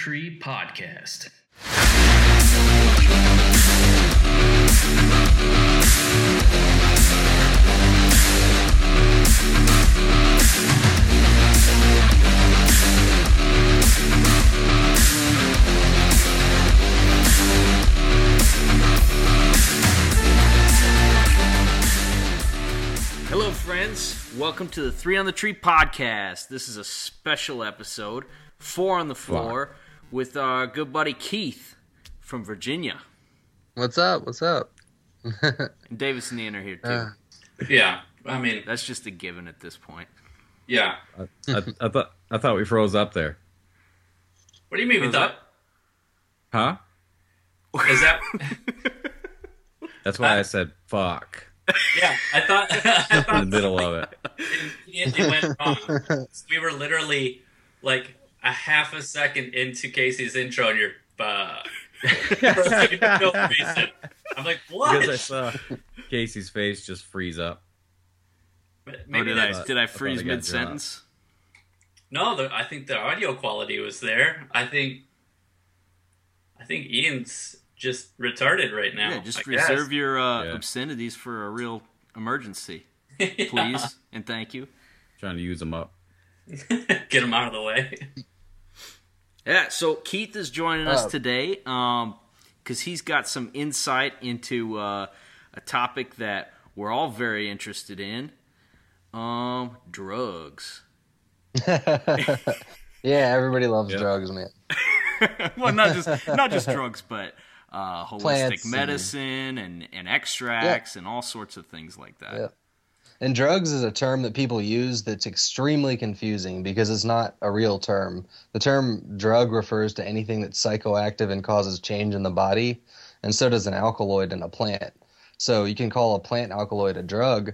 the Tree podcast. Hello, friends. Welcome to the Three on the Tree podcast. This is a special episode, Four on the Floor, with our good buddy Keith from Virginia. What's up? What's up? And Davis and Ian are here too. Uh, Yeah, I mean, That's just a given at this point. yeah. I, I thought I thought we froze up there. What do you mean we Froze thought? Huh? Is that? That's why I said fuck yeah, I thought. I in the middle of it. it immediately went wrong. We were literally like a half a second into Casey's intro, and you're. Uh, for like no reason. I'm like, what? Because I saw Casey's face just freeze up. But Or Maybe did I that's did I freeze I mid sentence? no. The, I think the audio quality was there. I think. I think Ian's just retarded right now. Yeah, just I guess. reserve your uh, Yeah. obscenities for a real emergency, please and thank you. Trying to use them up. Get them out of the way. Yeah, so Keith is joining us Oh. today because he's got some insight into uh, a topic that we're all very interested in um, drugs. yeah, everybody loves Yep. drugs, man. well, not just not just drugs, but uh, holistic Plants medicine and, and extracts and all sorts of things like that. And drugs is a term that people use that's extremely confusing because it's not a real term. The term drug refers to anything that's psychoactive and causes change in the body, and so does an alkaloid in a plant. So you can call a plant alkaloid a drug,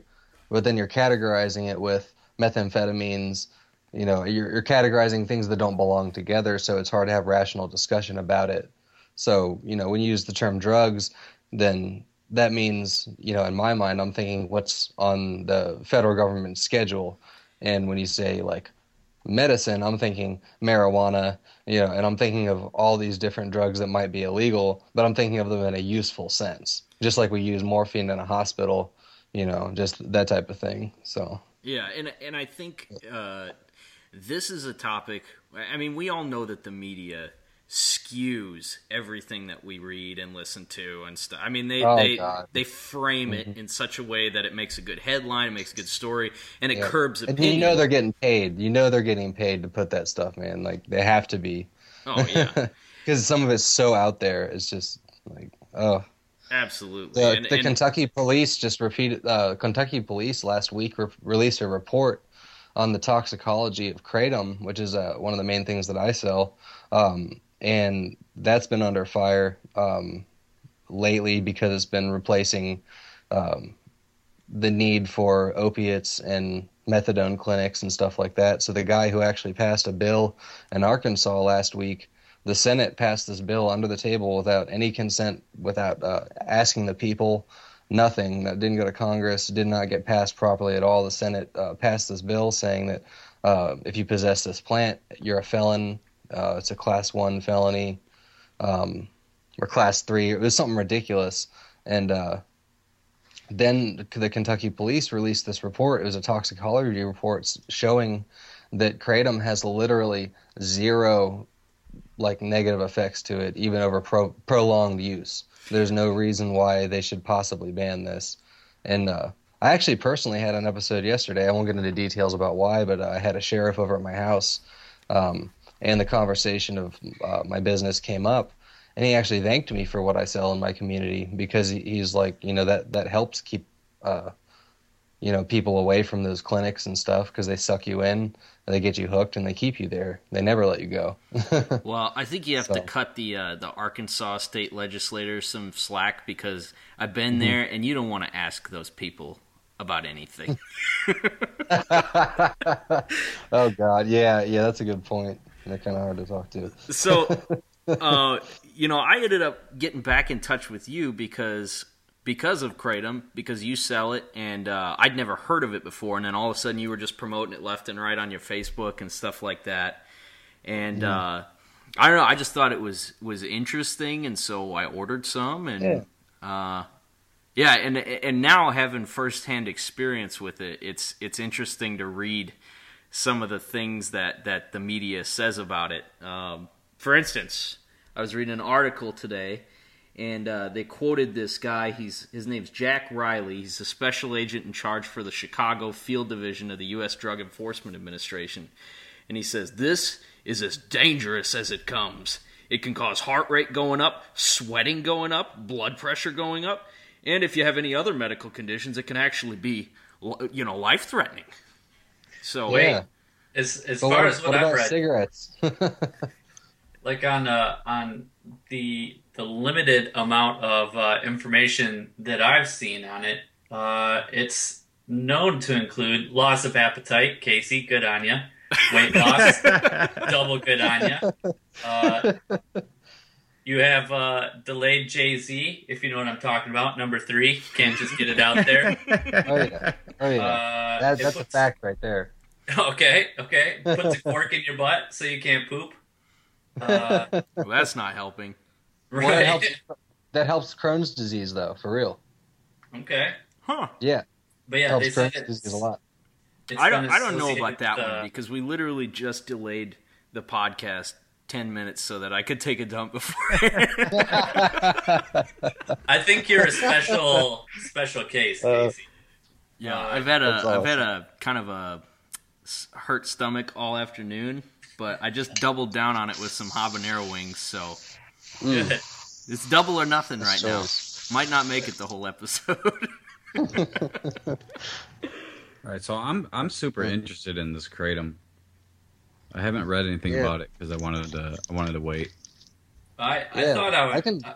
but then you're categorizing it with methamphetamines. You know, you're, you're categorizing things that don't belong together, so it's hard to have rational discussion about it. So, you know, when you use the term drugs, then that means, you know, in my mind, I'm thinking what's on the federal government schedule. And when you say like medicine, I'm thinking marijuana, you know, and I'm thinking of all these different drugs that might be illegal, but I'm thinking of them in a useful sense, just like we use morphine in a hospital, you know, just that type of thing. So, Yeah, and and I think uh, this is a topic. I mean, we all know that the media skews everything that we read and listen to and stuff. I mean, they Oh, they God. Mm-hmm. they frame it in such a way that it makes a good headline, it makes a good story, and it Yeah. curbs and opinion. you know they're getting paid. You know they're getting paid to put that stuff, man. Like they have to be. oh yeah, Because some of it's so out there. It's just like, oh. absolutely. The, and, the and- Kentucky police just repeated. Uh, Kentucky police last week re- released a report on the toxicology of kratom, which is uh, one of the main things that I sell, um, and that's been under fire um, lately because it's been replacing um, the need for opiates and methadone clinics and stuff like that. So the guy who actually passed a bill in Arkansas last week the Senate passed this bill under the table without any consent, without uh, asking the people, nothing. That didn't go to Congress, did not get passed properly at all. The Senate uh, passed this bill saying that uh, if you possess this plant, you're a felon. Uh, it's a class one felony, um, or class three. It was something ridiculous. And uh, then the Kentucky police released this report. It was a toxicology report showing that kratom has literally zero like negative effects to it, even over pro- prolonged use. There's no reason why they should possibly ban this. And uh, I actually personally had an episode yesterday. I won't get into details about why, but I had a sheriff over at my house, um, and the conversation of uh, my business came up, and he actually thanked me for what I sell in my community because he's like, you know, that that helps keep. Uh, you know, people away from those clinics and stuff because they suck you in, and they get you hooked, and they keep you there. They never let you go. Well, I think you have to cut the uh, the Arkansas state legislators some slack because I've been Mm-hmm. there, and you don't want to ask those people about anything. oh God, yeah, yeah, that's a good point. They're kind of hard to talk to. so, uh, you know, I ended up getting back in touch with you because because of kratom, because you sell it, and uh, I'd never heard of it before, and then all of a sudden you were just promoting it left and right on your Facebook and stuff like that, and uh, I don't know. I just thought it was was interesting, and so I ordered some, and Yeah. uh, yeah, and and now having firsthand experience with it, it's it's interesting to read some of the things that that the media says about it. Um, for instance, I was reading an article today, and uh, they quoted this guy. He's his name's Jack Riley. He's a special agent in charge for the Chicago Field Division of the U.S. Drug Enforcement Administration, and he says this is as dangerous as it comes. It can cause heart rate going up, sweating going up, blood pressure going up, and if you have any other medical conditions, it can actually be, you know, life threatening. So Wait, Yeah. as as But far what, as what, what I've about read, cigarettes? like on uh, on the the limited amount of uh, information that I've seen on it, uh, it's known to include loss of appetite. Casey, good on you. Weight loss, double good on you. Uh, you have uh, delayed Jay Z, if you know what I'm talking about. Number three, can't just get it out there. oh yeah, oh yeah. Uh, that, it that's a fact right there. Okay, okay. Puts a cork in your butt so you can't poop. Uh, well, that's not helping. Well, that helps. That helps Crohn's disease though, for real. Okay. Huh. Yeah, But yeah, helps Crohn's disease a lot. I don't. I don't know about that with, one uh, because we literally just delayed the podcast ten minutes so that I could take a dump before. I think you're a special special case, Uh, Casey. yeah, Uh, I've had a. That's have had a kind of a s- hurt stomach all afternoon, but I just doubled down on it with some habanero wings. So Mm. It's double or nothing right That's now. Might not make it the whole episode. All right, so I'm I'm super interested in this kratom. I haven't read anything Yeah. about it because I wanted to I wanted to wait. I, I Yeah, thought I would. I can- I,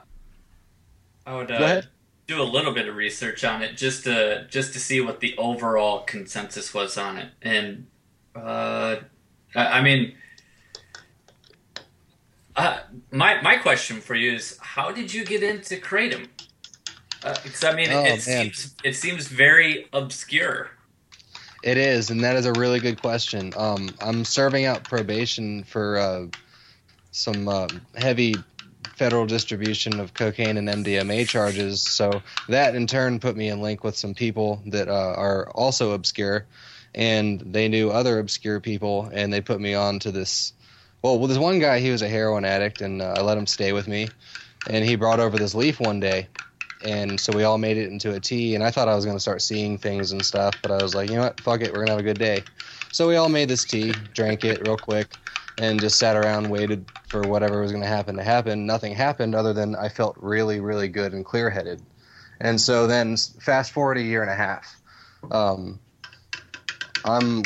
I would uh, do a little bit of research on it just to just to see what the overall consensus was on it, and uh, I, I mean, uh, my my question for you is, how did you get into kratom? Because I mean, Oh, it seems it seems very obscure. It is, and that is a really good question. Um, I'm serving out probation for uh, some uh, heavy federal distribution of cocaine and MDMA charges. So that in turn put me in link with some people that uh, are also obscure, and they knew other obscure people, and they put me on to this. Well, well, this one guy, he was a heroin addict, and uh, I let him stay with me, and he brought over this leaf one day, and so we all made it into a tea and i thought i was going to start seeing things and stuff but i was like you know what fuck it we're going to have a good day so we all made this tea drank it real quick and just sat around waited for whatever was going to happen to happen nothing happened other than i felt really really good and clear headed and so then fast forward a year and a half um, i'm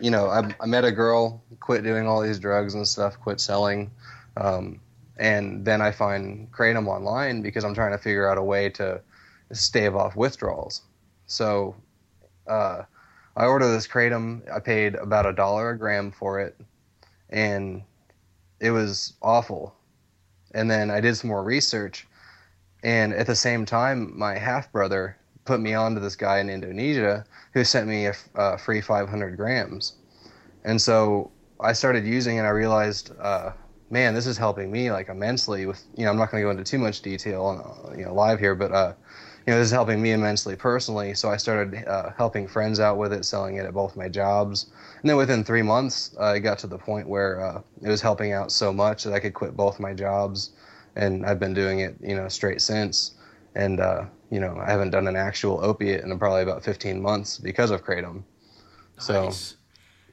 you know I, I met a girl quit doing all these drugs and stuff quit selling um, and then I find Kratom online because I'm trying to figure out a way to stave off withdrawals. So uh, I order this Kratom. I paid about a dollar a gram for it, and it was awful. And then I did some more research, and at the same time, my half brother put me on to this guy in Indonesia who sent me a uh, free 500 grams. And so I started using it. and I realized, uh, man, this is helping me like immensely. With you know, I'm not going to go into too much detail, on, uh, you know, live here, but uh, you know, this is helping me immensely personally. So I started uh, helping friends out with it, selling it at both my jobs, and then within three months, uh, it got to the point where uh, it was helping out so much that I could quit both my jobs, and I've been doing it, you know, straight since. And uh, you know, I haven't done an actual opiate in probably about 15 months because of kratom. So Nice.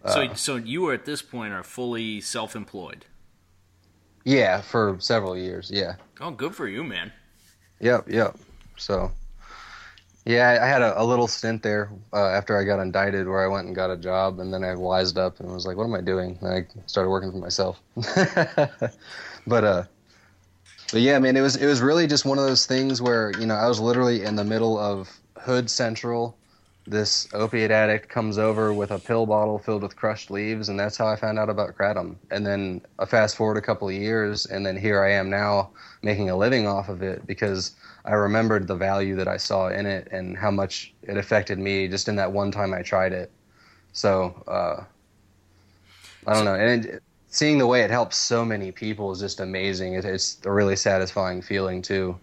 so, uh, so you are at this point are fully self-employed. yeah, for several years, yeah. Oh, good for you, man. Yep, yep. So, yeah, I, I had a, a little stint there uh, after I got indicted where I went and got a job, and then I wised up and was like, "What am I doing?" And I started working for myself. but uh, but yeah, man, it was it was really just one of those things where you know I was literally in the middle of Hood Central. This opiate addict comes over with a pill bottle filled with crushed leaves, and that's how I found out about kratom. And then I fast forward a couple of years, and then here I am now making a living off of it because I remembered the value that I saw in it and how much it affected me just in that one time I tried it. So uh, I don't know, and it, seeing the way it helps so many people is just amazing. It, it's a really satisfying feeling too.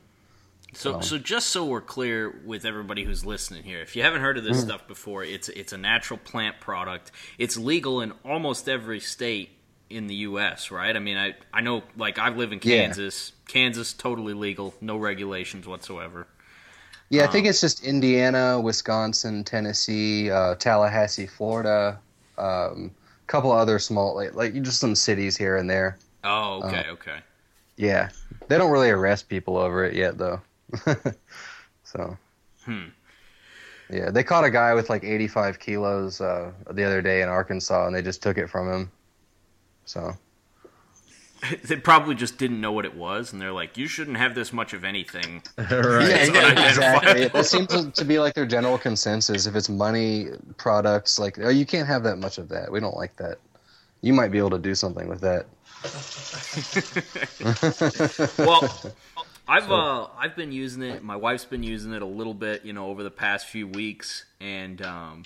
So, so just so we're clear with everybody who's listening here, if you haven't heard of this Mm-hmm. stuff before, it's it's a natural plant product. It's legal in almost every state in the U.S. Right? I mean, I I know like I live in Yeah. Kansas. Kansas totally legal, no regulations whatsoever. Yeah, I think it's just Indiana, Wisconsin, Tennessee, uh, Tallahassee, Florida, um, couple other small like, like just some cities here and there. Oh, Uh, okay, okay. Yeah, they don't really arrest people over it yet though. so. Hmm. Yeah, they caught a guy with like 85 kilos uh, the other day in Arkansas, and they just took it from him. So They probably just didn't know what it was, and they're like, "You shouldn't have this much of anything." right. yeah, yeah, exactly. identifiable. That seems to, to be like their general consensus. If it's money products, like oh, you can't have that much of that. We don't like that. You might be able to do something with that. well, I've uh, I've been using it. My wife's been using it a little bit, you know, over the past few weeks, and um,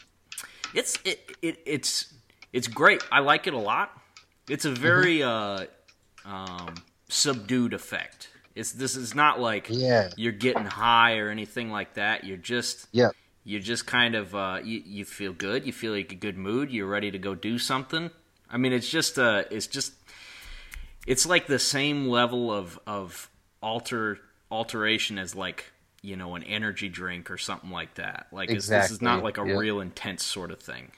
it's it, it it's it's great. I like it a lot. It's a very uh, um, subdued effect. It's this is not like Yeah. you're getting high or anything like that. You're just Yep. you just kind of uh, you, you feel good. You feel like a good mood. You're ready to go do something. I mean, it's just uh, it's just it's like the same level of of alter alteration as like you know an energy drink or something like that. Like it's, this is not like a yeah. real intense sort of thing.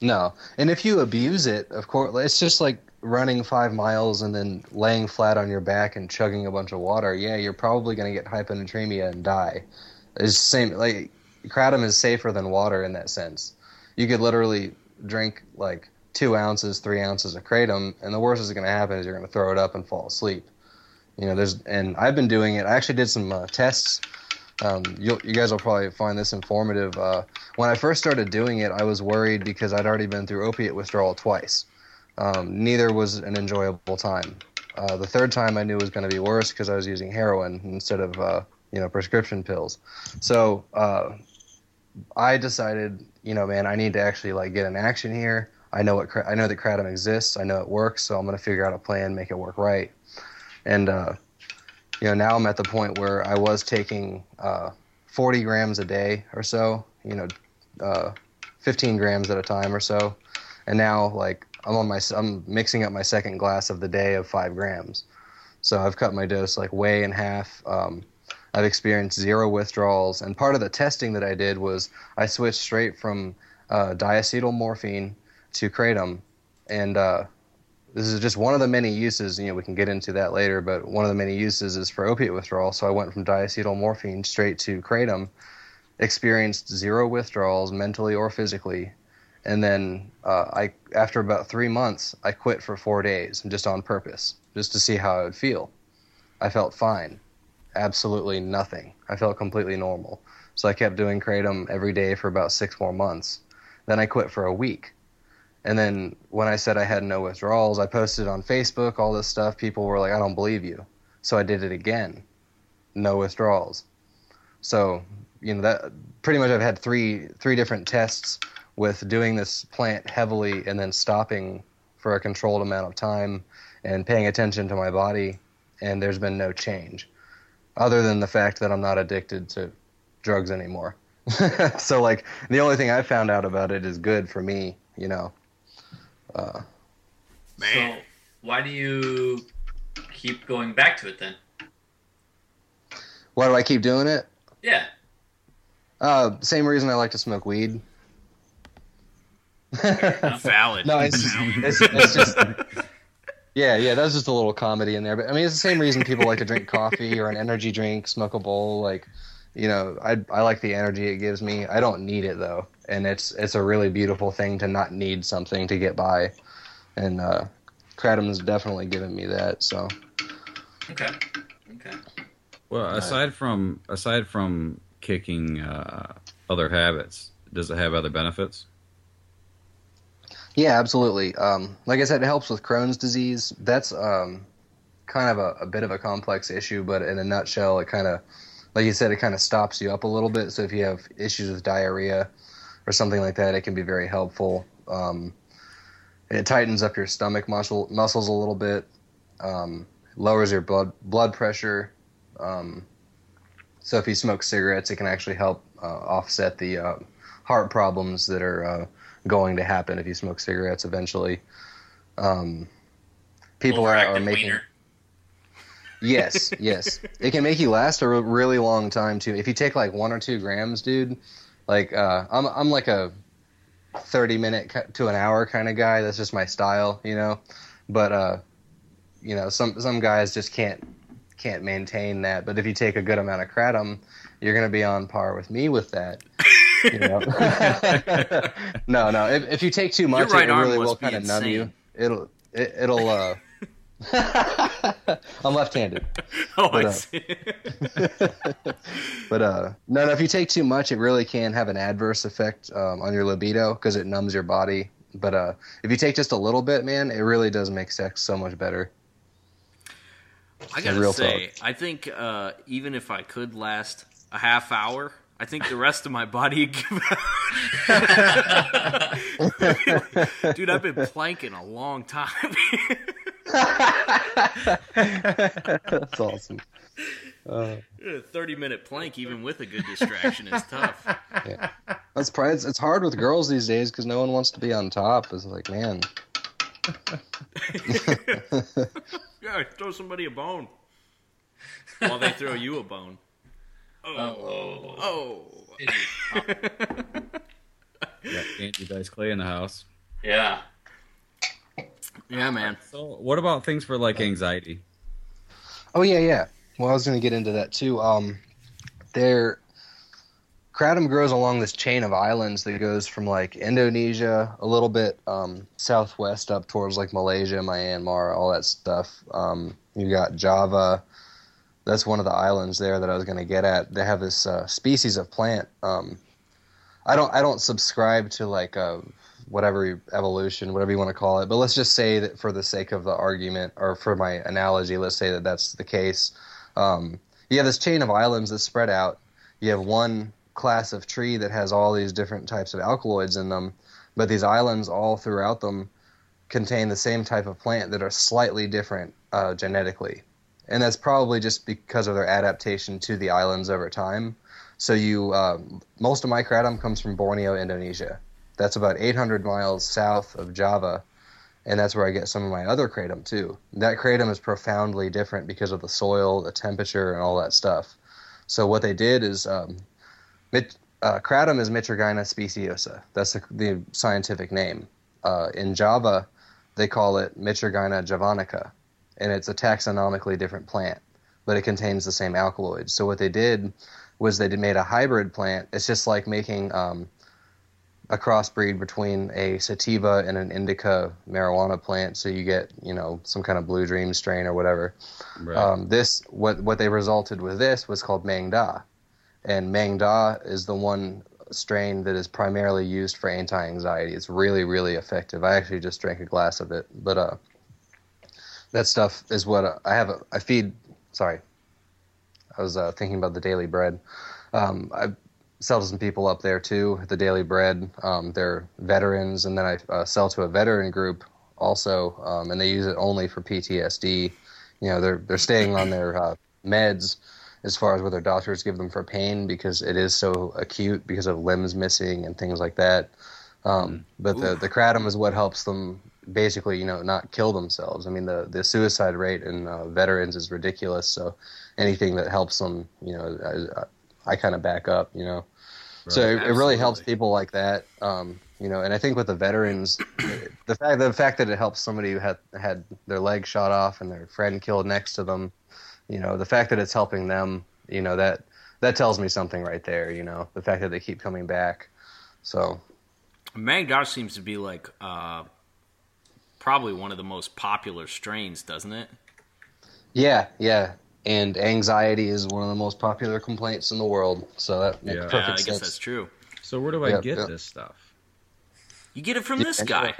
No, and if you abuse it, of course, it's just like running five miles and then laying flat on your back and chugging a bunch of water. Yeah, you're probably going to get hyponatremia and die. It's the same. Like kratom is safer than water in that sense. You could literally drink like two ounces, three ounces of kratom, and the worst is going to happen is you're going to throw it up and fall asleep. You know, there's and I've been doing it. I actually did some uh, tests. Um, you guys will probably find this informative. Uh, when I first started doing it, I was worried because I'd already been through opiate withdrawal twice. Um, neither was an enjoyable time. Uh, the third time I knew was going to be worse because I was using heroin instead of uh, you know prescription pills. So uh, I decided, you know, man, I need to actually like get in action here. I know what I know that kratom exists. I know it works, so I'm going to figure out a plan, make it work right. And uh, you know, now I'm at the point where I was taking uh, 40 grams a day or so. You know, uh, 15 grams at a time or so. And now, like, I'm on my, I'm mixing up my second glass of the day of five grams. So I've cut my dose like way in half. Um, I've experienced zero withdrawals, and part of the testing that I did was I switched straight from uh, diacetyl morphine to kratom, and uh, this is just one of the many uses. You know, we can get into that later, but one of the many uses is for opiate withdrawal. So I went from diacetyl morphine straight to kratom, experienced zero withdrawals mentally or physically, and then uh, I, after about three months, I quit for four days, just on purpose, just to see how I would feel. I felt fine, absolutely nothing. I felt completely normal. So I kept doing kratom every day for about six more months. Then I quit for a week. And then when I said I had no withdrawals, I posted on Facebook all this stuff. People were like, I don't believe you. So I did it again. No withdrawals. So, you know, that pretty much I've had three three different tests with doing this plant heavily and then stopping for a controlled amount of time and paying attention to my body and there's been no change other than the fact that I'm not addicted to drugs anymore. so like the only thing I found out about it is good for me, you know. Uh, Man. So why do you keep going back to it then? why do I keep doing it? Yeah. Uh, same reason I like to smoke weed. Valid. No, it's just, it's, it's just yeah, yeah. That's just a little comedy in there. But I mean, it's the same reason people like to drink coffee or an energy drink, smoke a bowl. Like, you know, I I like the energy it gives me. I don't need it though, and it's it's a really beautiful thing to not need something to get by, and uh, kratom's definitely given me that. So Okay. Okay. Well, aside from aside from kicking uh, other habits, does it have other benefits? Yeah, absolutely. Um, like I said, it helps with Crohn's disease. That's um, kind of a, a bit of a complex issue, but in a nutshell, it kind of, like you said, it kind of stops you up a little bit. So if you have issues with diarrhea or something like that, it can be very helpful. Um, it tightens up your stomach muscle muscles a little bit, um, lowers your blood blood pressure. Um, so if you smoke cigarettes, it can actually help uh, offset the uh, heart problems that are uh, going to happen if you smoke cigarettes eventually. Um, people are, are making wiener. yes, yes. It can make you last a really long time too. If you take like one or two grams, dude. Like uh, I'm I'm like a thirty minute to an hour kind of guy. That's just my style, you know. But uh, you know, some some guys just can't can't maintain that. But if you take a good amount of kratom, you're gonna be on par with me with that. You know? no, no. If, if you take too much, right it arm really will kind of numb you. It'll it, it'll. uh I'm left-handed. Oh, But, I uh, see. But uh, no, no. If you take too much, it really can have an adverse effect um, on your libido because it numbs your body. But uh, if you take just a little bit, man, it really does make sex so much better. I gotta real say, I think uh, even if I could last a half hour, I think the rest of my body would give out. Dude, I've been planking a long time. That's awesome. Uh, a 30 minute plank, even with a good distraction, is tough. yeah. That's probably it's, it's hard with girls these days because no one wants to be on top. It's like, man, Yeah, throw somebody a bone. While they throw you a bone. Oh, Oh. Yeah, Andy Dice Clay in the house. yeah. Yeah, man. So, what about things for like anxiety? Oh yeah, yeah. Well, I was going to get into that too. Um, there, kratom grows along this chain of islands that goes from like Indonesia, a little bit um, southwest up towards like Malaysia, Myanmar, all that stuff. Um, you got Java. That's one of the islands there that I was going to get at. They have this uh, species of plant. Um, I don't. I don't subscribe to like uh, whatever evolution, whatever you want to call it. But let's just say that for the sake of the argument, or for my analogy, let's say that that's the case. Um, you have this chain of islands that spread out. You have one class of tree that has all these different types of alkaloids in them, but these islands all throughout them contain the same type of plant that are slightly different uh, genetically, and that's probably just because of their adaptation to the islands over time. So you, uh, most of my kratom comes from Borneo, Indonesia. That's about 800 miles south of Java, and that's where I get some of my other kratom too. That kratom is profoundly different because of the soil, the temperature, and all that stuff. So what they did is, um, uh, kratom is Mitragyna speciosa. That's the, the scientific name. Uh, in Java, they call it Mitragyna javanica, and it's a taxonomically different plant, but it contains the same alkaloids. So what they did was they made a hybrid plant. It's just like making um, a crossbreed between a sativa and an indica marijuana plant, so you get you know some kind of blue dream strain or whatever. Right. Um, this what what they resulted with this was called Maeng Da, and Maeng Da is the one strain that is primarily used for anti-anxiety. It's really really effective. I actually just drank a glass of it, but uh, that stuff is what uh, I have. A, I feed. Sorry, I was uh, thinking about the daily bread. Um, I sell to some people up there too. The Daily Bread. Um, they're veterans, and then I uh, sell to a veteran group also, um, and they use it only for PTSD. You know, they're they're staying on their uh, meds as far as what their doctors give them for pain because it is so acute because of limbs missing and things like that. Um, but the the kratom is what helps them basically, you know, not kill themselves. I mean, the the suicide rate in uh, veterans is ridiculous. So anything that helps them, you know, I, I kind of back up, you know. So it, it really helps people like that, um, you know. And I think with the veterans, the fact the fact that it helps somebody who had had their leg shot off and their friend killed next to them, you know, the fact that it's helping them, you know, that that tells me something right there, you know, the fact that they keep coming back. So Maeng seems to be like uh, probably one of the most popular strains, doesn't it? yeah, yeah. And anxiety is one of the most popular complaints in the world. So that makes Yeah. Yeah, I guess sense. that's true. so, where do I Yeah, get yeah. this stuff? You get it from this guy.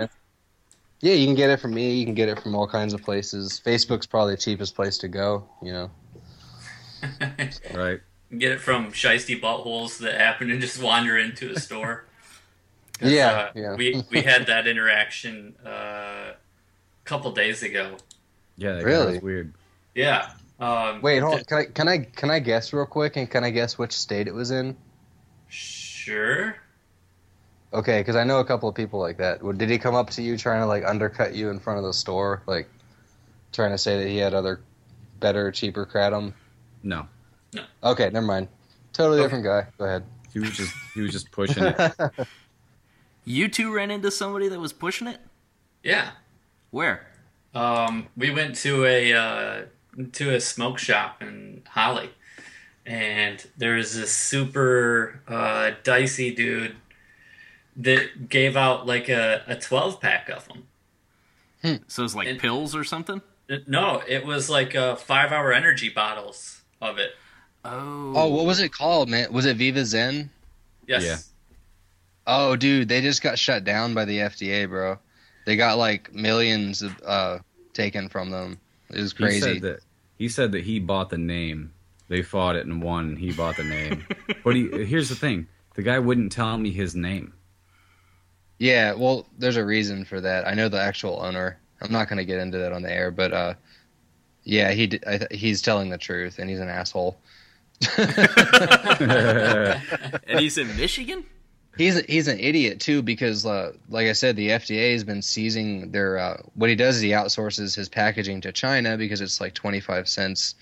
Yeah, you can get it from me. You can get it from all kinds of places. Facebook's probably the cheapest place to go. You know. Right. Get it from shisty buttholes that happen to just wander into a store. 'Cause, Yeah, uh, yeah. We we had that interaction uh, a couple days ago. Yeah, that Really? was weird. Yeah. Um, Wait, hold on. th- Can I can I can I guess real quick? And can I guess which state it was in? Sure. Okay, because I know a couple of people like that. Did he come up to you trying to like undercut you in front of the store, like trying to say that he had other better, cheaper kratom? No, Okay, never mind. Totally Okay. different guy. Go ahead. he was just he was just pushing it. You two ran into somebody that was pushing it? Yeah. Where? Um, we went to a uh, to a smoke shop in Holly, and there was this super uh, dicey dude that gave out like a, a twelve pack of them. So it's like And- pills or something? No, it was like uh, five hour energy bottles of it. Oh. Oh, what was it called, man? Was it VivaZen? Yes. Yeah. Oh, dude, they just got shut down by the FDA, bro. They got like millions of, uh, taken from them. It was crazy. He crazy. said that he said that he bought the name. They fought it and won. He bought the name. but he here's the thing: the guy wouldn't tell me his name. Yeah, well, there's a reason for that. I know the actual owner. I'm not going to get into that on the air, but uh, yeah, he d- I th- he's telling the truth, and he's an asshole. and he's in Michigan? He's he's an idiot too because, uh, like I said, the FDA has been seizing their. Uh, what he does is he outsources his packaging to China because it's like 25 cents,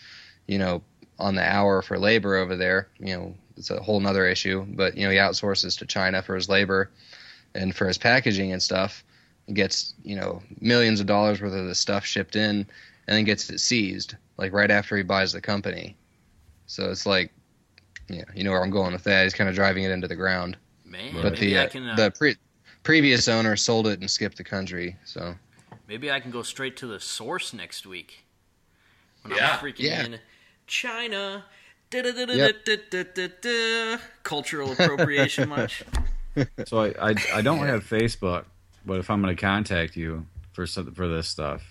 you know, on the hour for labor over there. You know, it's a whole nother issue. But you know, he outsources to China for his labor and for his packaging and stuff. Gets you know millions of dollars worth of the stuff shipped in, and then gets it seized like right after he buys the company. So it's like, yeah, you know where I'm going with that. He's kind of driving it into the ground. Man, But maybe the I uh, can uh, the pre- previous owner sold it and skipped the country. So maybe I can go straight to the source next week. When Yeah. I'm freaking Yeah. in China. Cultural appropriation much? So I, I I don't have Facebook, but if I'm going to contact you for some, for this stuff,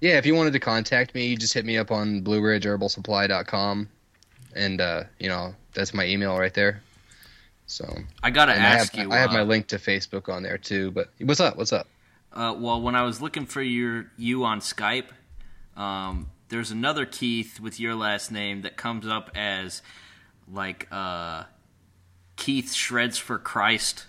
yeah, if you wanted to contact me, you just hit me up on BlueRidgeHerbalSupply.com, and uh, you know that's my email right there. So I gotta and I have, ask you. I have uh, my link to Facebook on there too. But what's up? What's up? Uh, well, when I was looking for your you on Skype, um, there's another Keith with your last name that comes up as like uh, Keith Shreds for Christ.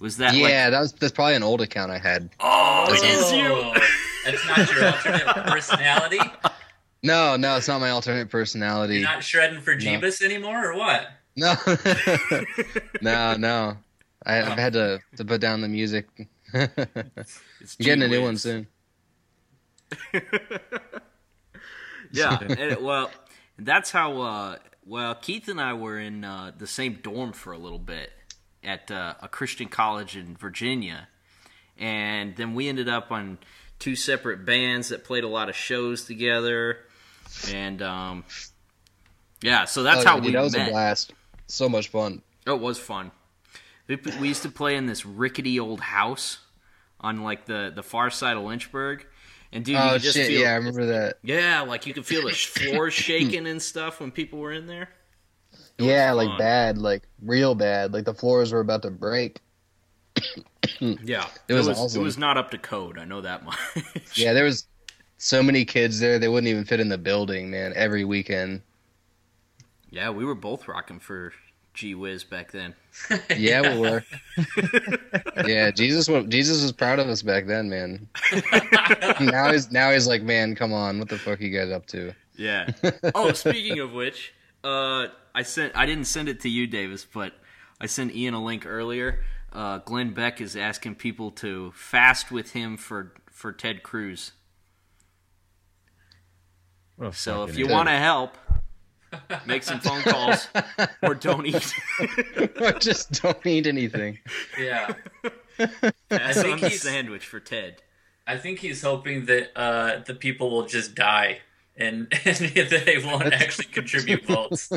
Was that yeah, like? that was that's probably an old account I had. Oh, it That's- is you. Oh, That's not your alternate personality. No, no, it's not my alternate personality. You're not shredding for Jeebus anymore, or what? No, no, no. I, I've had to to put down the music. It's getting a new one soon. Yeah, it- well, that's how. Uh, well, Keith and I were in uh, the same dorm for a little bit at uh, a Christian college in Virginia, and then we ended up on two separate bands that played a lot of shows together, and um, yeah, so that's Oh, how dude, we that was met. a blast. So much fun. Oh, it was fun. We, we used to play in this rickety old house on like the the far side of Lynchburg, and dude, you oh could just shit! feel Yeah, I remember that. yeah, like you could feel the floors shaking and stuff when people were in there. It Yeah, like fun. bad, like real bad. Like the floors were about to break. Yeah, It was it was, awesome. it was not up to code. I know that much. Yeah, there was so many kids there they wouldn't even fit in the building, man. Every weekend. Yeah, we were both rocking for G Wiz back then. Yeah, we were. yeah, Jesus. Jesus was proud of us back then, man. now he's now he's like, man, come on, what the fuck you guys up to? Yeah. oh, speaking of which, uh, I sent I didn't send it to you, Davis, but I sent Ian a link earlier. Uh, Glenn Beck is asking people to fast with him for for Ted Cruz. So if you want to help, make some phone calls or don't eat. or just don't eat anything. Yeah. Pass think on the sandwich for Ted. I think he's hoping that uh, the people will just die and, and that they won't actually contribute votes.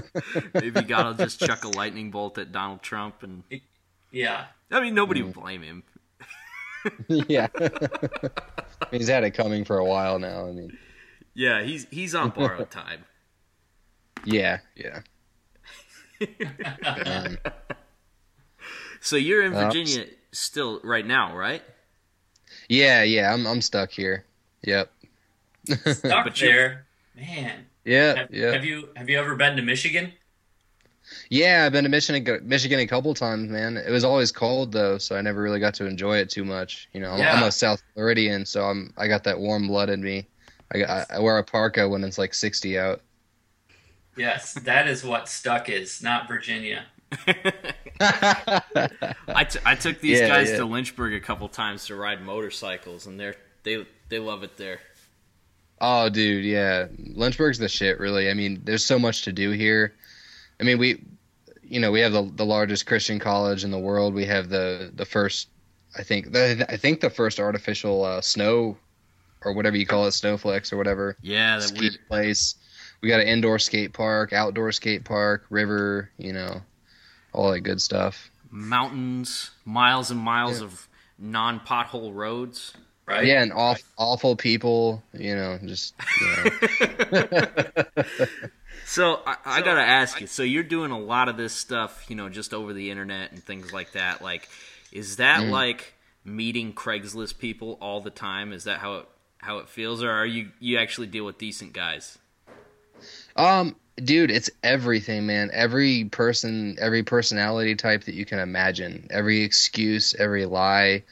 Maybe God will just chuck a lightning bolt at Donald Trump, and Yeah. I mean nobody would blame him. yeah, he's had it coming for a while now. I mean, Yeah, he's he's on borrowed time. Yeah, yeah. Um, So you're in Uh, Virginia still right now, right? Yeah, yeah, I'm I'm stuck here. Yep. Stuck But there, man. Yeah, Have, yeah. have you have you ever been to Michigan? Yeah, I've been to Michigan, Michigan a couple times, man. It was always cold though, so I never really got to enjoy it too much. You know, I'm, I'm a South Floridian, so I'm I got that warm blood in me. I, got, I wear a parka when it's like 60 out. Yes, that is what stuck is, not Virginia. I, t- I took these Yeah, guys yeah. to Lynchburg a couple times to ride motorcycles, and they're they they love it there. Oh, dude, yeah. Lynchburg's the shit, really. I mean, there's so much to do here. I mean, we, you know, we have the the largest Christian college in the world. We have the the first, I think, the, I think the first artificial uh, snow, or whatever you call it, snowflakes or whatever, Yeah, that ski weird. place. We got an indoor skate park, outdoor skate park, river, you know, all that good stuff. mountains, miles and miles Yeah. of non pothole roads. Right? Yeah, and off, awful people, you know, just you know. So I, I gotta ask you. So you're doing a lot of this stuff, you know, just over the internet and things like that. Like, is that Mm. like meeting Craigslist people all the time? Is that how it how it feels, or are you you actually deal with decent guys? Um, dude, it's everything, man. Every person, every personality type that you can imagine, every excuse, every lie,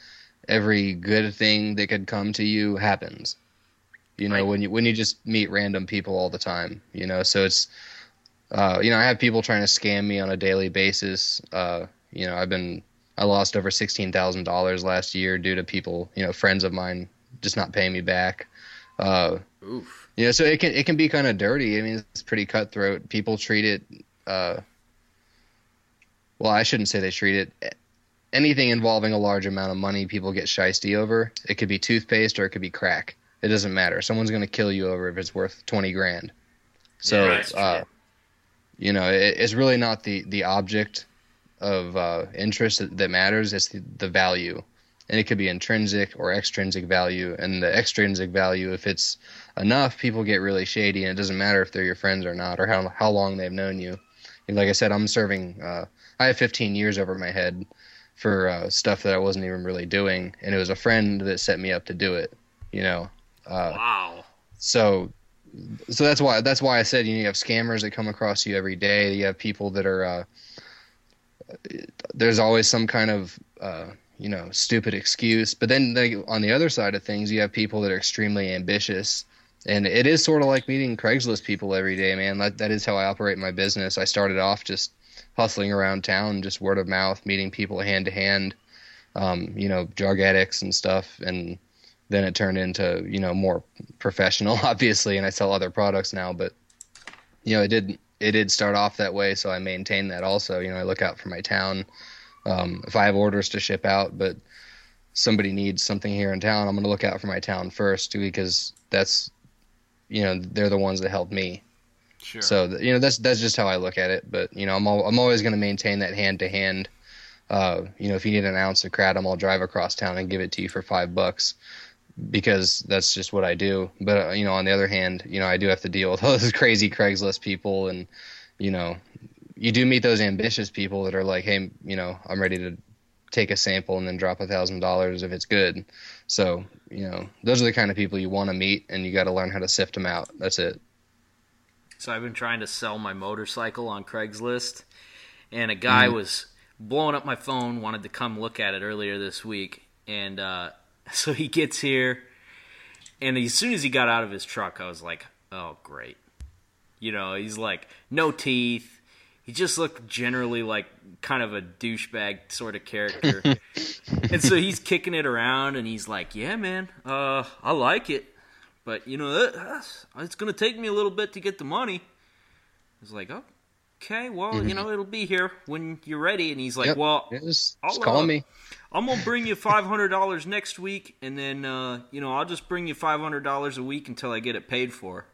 every good thing that could come to you happens. You know, Right. when you when you just meet random people all the time, you know, so it's uh, you know, I have people trying to scam me on a daily basis. Uh, you know, I've been I lost over sixteen thousand dollars last year due to people, you know, friends of mine just not paying me back. Uh, Oof. Know, so it can it can be kind of dirty. I mean, it's pretty cutthroat. People treat it. Uh, well, I shouldn't say they treat it. Anything involving a large amount of money, people get shisty over. It could be toothpaste or it could be crack. It doesn't matter. Someone's going to kill you over if it's worth twenty grand. So, Yeah, right. uh, you know, it, it's really not the the object of uh, interest that, that matters. It's the, the value, and it could be intrinsic or extrinsic value. And the extrinsic value, if it's enough, people get really shady, and it doesn't matter if they're your friends or not, or how how long they've known you. And like I said, I'm serving. Uh, I have 15 years over my head for uh, stuff that I wasn't even really doing, and it was a friend that set me up to do it. You know, uh, Wow. so so that's why that's why I said you, know, you have scammers that come across you every day. You have people that are uh, there's always some kind of uh, you know stupid excuse. But then they, on the other side of things, you have people that are extremely ambitious. And it is sort of like meeting Craigslist people every day, man. That that is how I operate my business. I started off just hustling around town, just word of mouth, meeting people hand to hand, um, you know, drug addicts and stuff, and then it turned into you know more professional, obviously, and I sell other products now. But you know, it did it did start off that way, so I maintain that also. You know, I look out for my town. Um, if I have orders to ship out, but somebody needs something here in town, I'm going to look out for my town first because that's you know they're the ones that helped me. Sure. So you know that's that's just how I look at it. But you know I'm al- I'm always going to maintain that hand to hand. Uh, you know if you need an ounce of kratom, I'll drive across town and give it to you for five bucks because that's just what I do. But uh, you know on the other hand, you know I do have to deal with all those crazy Craigslist people, and you know you do meet those ambitious people that are like, hey, you know I'm ready to take a sample and then drop a thousand dollars if it's good. So you know those are the kind of people you want to meet, and you got to learn how to sift them out. That's it. So I've been trying to sell my motorcycle on Craigslist, and a guy was blowing up my phone, wanted to come look at it earlier this week, and uh, so he gets here, and as soon as he got out of his truck, I was like, "Oh, great!" You know, he's like no teeth. He just looked generally like kind of a douchebag sort of character, and so he's kicking it around, and he's like, "Yeah, man, uh, I like it." but you know it's going to take me a little bit to get the money. I was like, oh, okay, well, you know, it'll be here when you're ready. And he's like, Yep. well, Yeah, just, just call uh, me. I'm gonna bring you five hundred dollars next week, and then uh, you know I'll just bring you five hundred dollars a week until I get it paid for.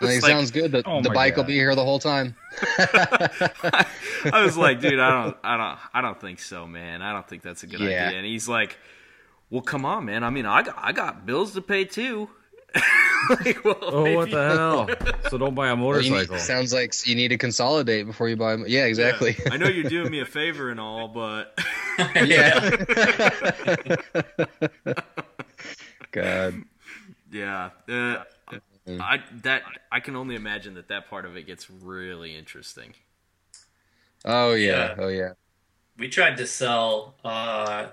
Like, It's like- sounds good. The, Oh the my bike will be here the whole time. I was like, dude, I don't, I don't, I don't think so, man. I don't think that's a good Yeah. idea. And he's like, well, come on, man. I mean, I got, I got bills to pay too. like, well, Oh, what the hell? So don't buy a Well, you need- motorcycle. sounds like you need to consolidate before you buy. Yeah, exactly. I know you're doing me a favor and all, but yeah. God. yeah, uh, I that I can only imagine that that part of it gets really interesting. Oh yeah. Yeah. Oh yeah. we tried to sell uh,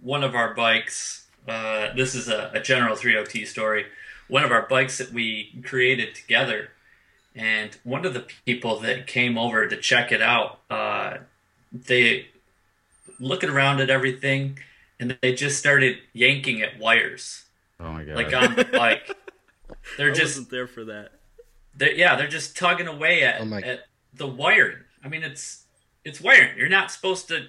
one of our bikes. Uh, this is a, a General 3OT story. One of our bikes that we created together, and one of the people that came over to check it out, uh, they looking around at everything, and they just started yanking at wires, oh my god. like on the bike. They're I just wasn't there for that. they're, yeah, they're just tugging away at, Oh my- at the wiring. I mean, it's it's wiring. You're not supposed to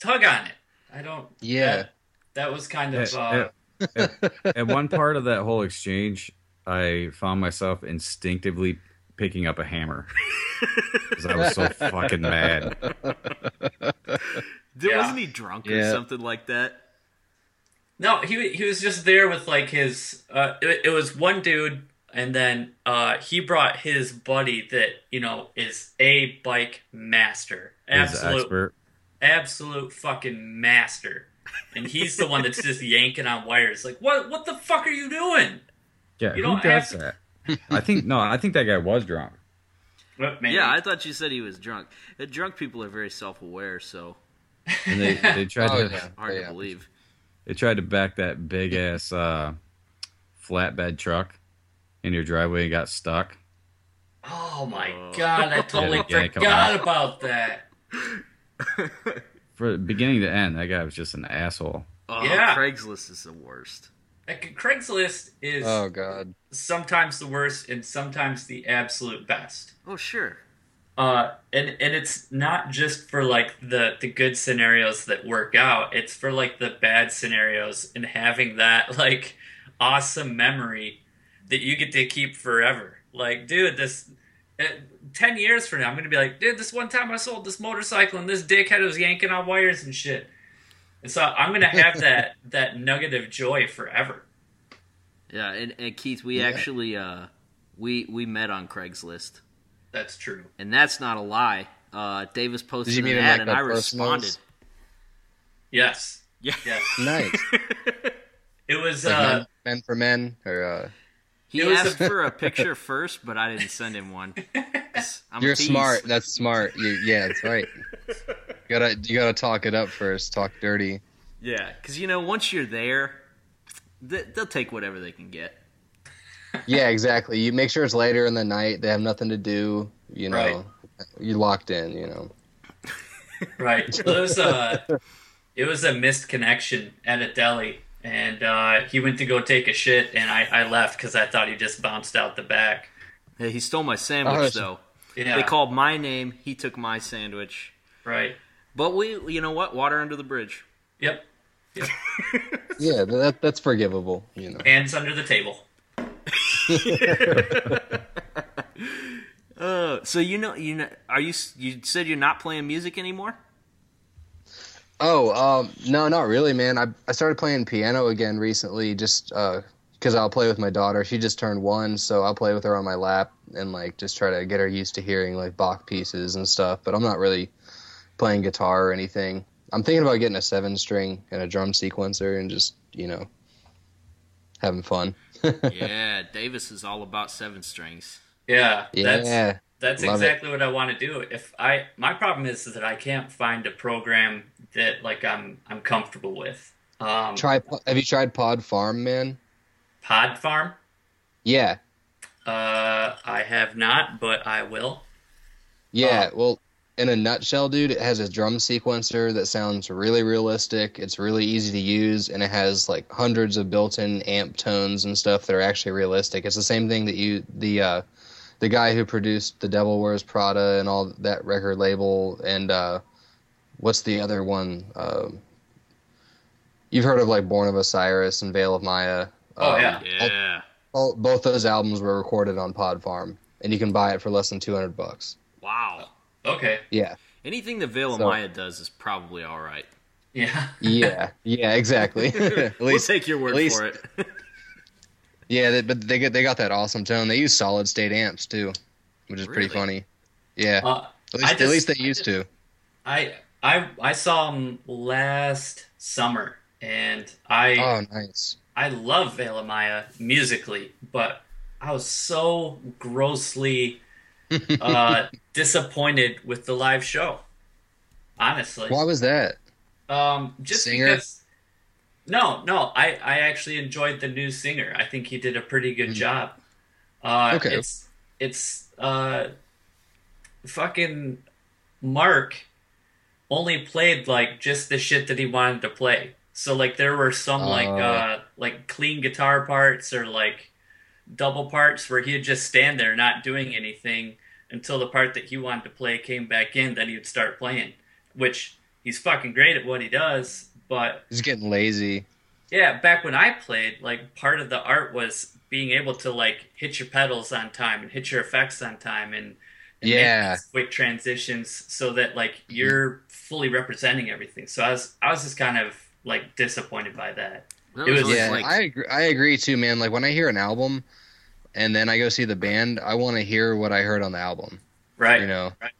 tug on it. I don't. Yeah. That, that was kind of. At- Uh, at, at one part of that whole exchange, I found myself instinctively picking up a hammer because I was so fucking mad. Dude, Yeah. Wasn't he drunk or Yeah. something like that? No, he he was just there with like his. Uh, it, it was one dude, and then uh, he brought his buddy that you know is a bike master, He's an absolute absolute fucking master, and he's the one that's just yanking on wires. Like, what what the fuck are you doing? Yeah, You who don't does have that? I think no, I think that guy was drunk. Well. Yeah, I thought you said he was drunk. Uh, drunk people are very self-aware, so And they they tried Oh, to yeah. hard yeah. to believe. They tried to back that big ass uh, flatbed truck in your driveway and got stuck. Oh my Oh. god, I totally Yeah, yeah, forgot about that. For beginning to end, that guy was just an asshole. Oh, Yeah. Craigslist is the worst. Like, Craigslist is Oh god. sometimes the worst and sometimes the absolute best. Oh, sure. Uh, and and it's not just for like the the good scenarios that work out. It's for like the bad scenarios and having that like awesome memory that you get to keep forever. Like, dude, this. uh, Ten years from now, I'm gonna be like, dude, this one time I sold this motorcycle and this dickhead was yanking on wires and shit. And so I'm gonna have that that nugget of joy forever. Yeah, and, and Keith, we Yeah. actually uh, we we met on Craigslist, That's true. and that's not a lie. Uh, Davis posted you an meet ad, like, and I personals? responded. Yes. Yeah, Yes. Nice. It was Like uh men, men for men or uh he asked a- for a picture first, but I didn't send him one. I'm You're smart. That's smart. You, yeah, that's right. You gotta you gotta talk it up first. Talk dirty. Yeah, because you know, once you're there, they, they'll take whatever they can get. Yeah, exactly. You make sure it's later in the night. They have nothing to do. You know, Right. you're locked in. You know. right. It was a it was a missed connection at a deli and uh, he went to go take a shit and I, I left because I thought he just bounced out the back. Hey, he stole my sandwich that's- though. Yeah. They called my name. He took my sandwich. right. But we, you know what? Water under the bridge. Yep. Yeah, that that's forgivable. You know. Hands under the table. Uh, so you know, you know, are you? You said you're not playing music anymore. Oh, um, no, not really, man. I I started playing piano again recently, just because I'll play with my daughter. She just turned one, so I'll play with her on my lap and like just try to get her used to hearing like Bach pieces and stuff. But I'm not really playing guitar or anything. I'm thinking about getting a seven string and a drum sequencer and just you know having fun. yeah, Davis is all about seven strings. Yeah. That's yeah, That's Love it. exactly what I want to do. If I my problem is, is that I can't find a program that like I'm I'm comfortable with. Um, try. Have you tried Pod Farm, man? Pod Farm. Yeah, Uh, I have not, but I will. Yeah, Oh. well, in a nutshell, dude, it has a drum sequencer that sounds really realistic. It's really easy to use, and it has like hundreds of built-in amp tones and stuff that are actually realistic. It's the same thing that you the uh, the guy who produced The Devil Wears Prada and all that record label, and uh, what's the other one? Um you've heard of like Born of Osiris and Veil of Maya. Oh, Um, yeah. Yeah. all- both those albums were recorded on Pod Farm, and you can buy it for less than two hundred bucks. Wow. Okay. Yeah. Anything that Veil of So- Maya does is probably all right. Yeah. Yeah, yeah, exactly. at We'll least, take your word at least- for it. Yeah, they, but they get they got that awesome tone. They use solid state amps too, which is pretty funny. Yeah, Uh, at least I at least they I used to. I I I saw them last summer, and I Oh, nice. I love Veil of Maya musically, but I was so grossly uh, disappointed with the live show. Honestly, Why was that? um, just Singer? because. No, no, I I actually enjoyed the new singer. I think he did a pretty good job. Uh. Okay. It's it's uh, fucking Mark only played like just the shit that he wanted to play. So like there were some like Oh. uh like clean guitar parts or like double parts where he'd just stand there not doing anything until the part that he wanted to play came back in, then he would start playing. Which he's fucking great at what he does, but He's getting lazy. yeah, back when I played, like part of the art was being able to like hit your pedals on time and hit your effects on time and, and Yeah. these quick transitions so that like mm-hmm. you're fully representing everything. So I was I was just kind of like disappointed by that. That It was- Yeah, like, I agree, I agree too, man. Like when I hear an album, and then I go see the band, I want to hear what I heard on the album. Right. You know. Right.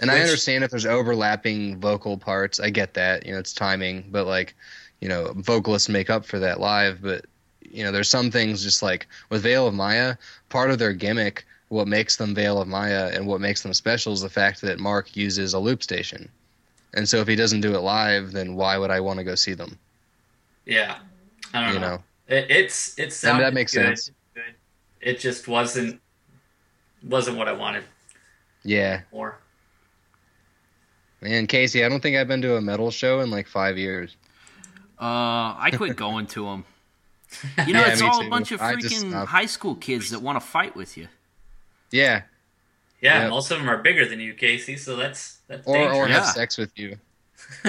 And I understand if there's overlapping vocal parts. I get that. You know, it's timing, but like, you know, vocalists make up for that live. But you know, there's some things just like with Veil of Maya. Part of their gimmick, what makes them Veil of Maya, and what makes them special is the fact that Mark uses a loop station. And so if he doesn't do it live, then why would I want to go see them? Yeah. I don't You know. know. It, it's it And sounded that makes good. sense. Good. It just wasn't wasn't what I wanted Yeah, more. man, Casey, I don't think I've been to a metal show in like five years. uh, I quit going to them. You know, Yeah, it's all too. a bunch of freaking high school kids that want to fight with you. Yeah, Yeah, Yep. most of them are bigger than you, Casey. So that's that's or or have Yeah. sex with you.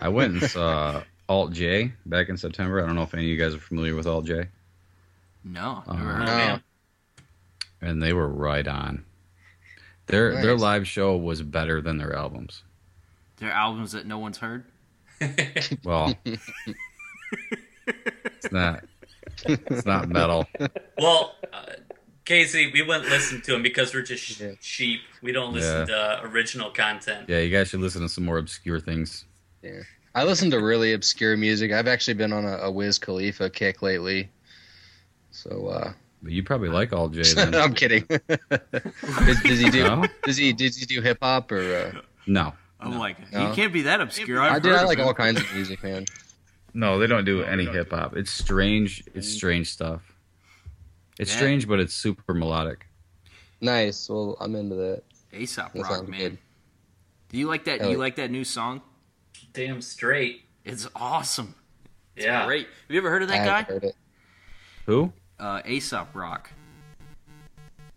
I went and saw Alt J back in September. I don't know if any of you guys are familiar with Alt J, No, never heard No. and they were right on. Their their live show was better than their albums. Their albums that no one's heard. Well, it's not. It's not metal. Well, uh, Casey, we wouldn't listen to him because we're just sh- Yeah. sheep. We don't listen to original content. Yeah, you guys should listen to some more obscure things. I listen to really obscure music. I've actually been on a, a Wiz Khalifa kick lately. So uh, But you probably like Alt J then. I'm kidding. does, does he do? No? Does he? Does he do hip hop or? Uh, No, I'm like, No. you can't be that obscure. I've I do. I like all kinds of music, man. no, they don't do any hip hop. It's strange. It's strange stuff. It's Yeah. strange, but it's super melodic. Nice. Well, I'm into that. Aesop That Rock, man. good. Do you like that? Do you like that new song? Damn straight. It's awesome. Yeah. Great. Have you ever heard of that haven't guy? heard it. Who? Uh, Aesop Rock.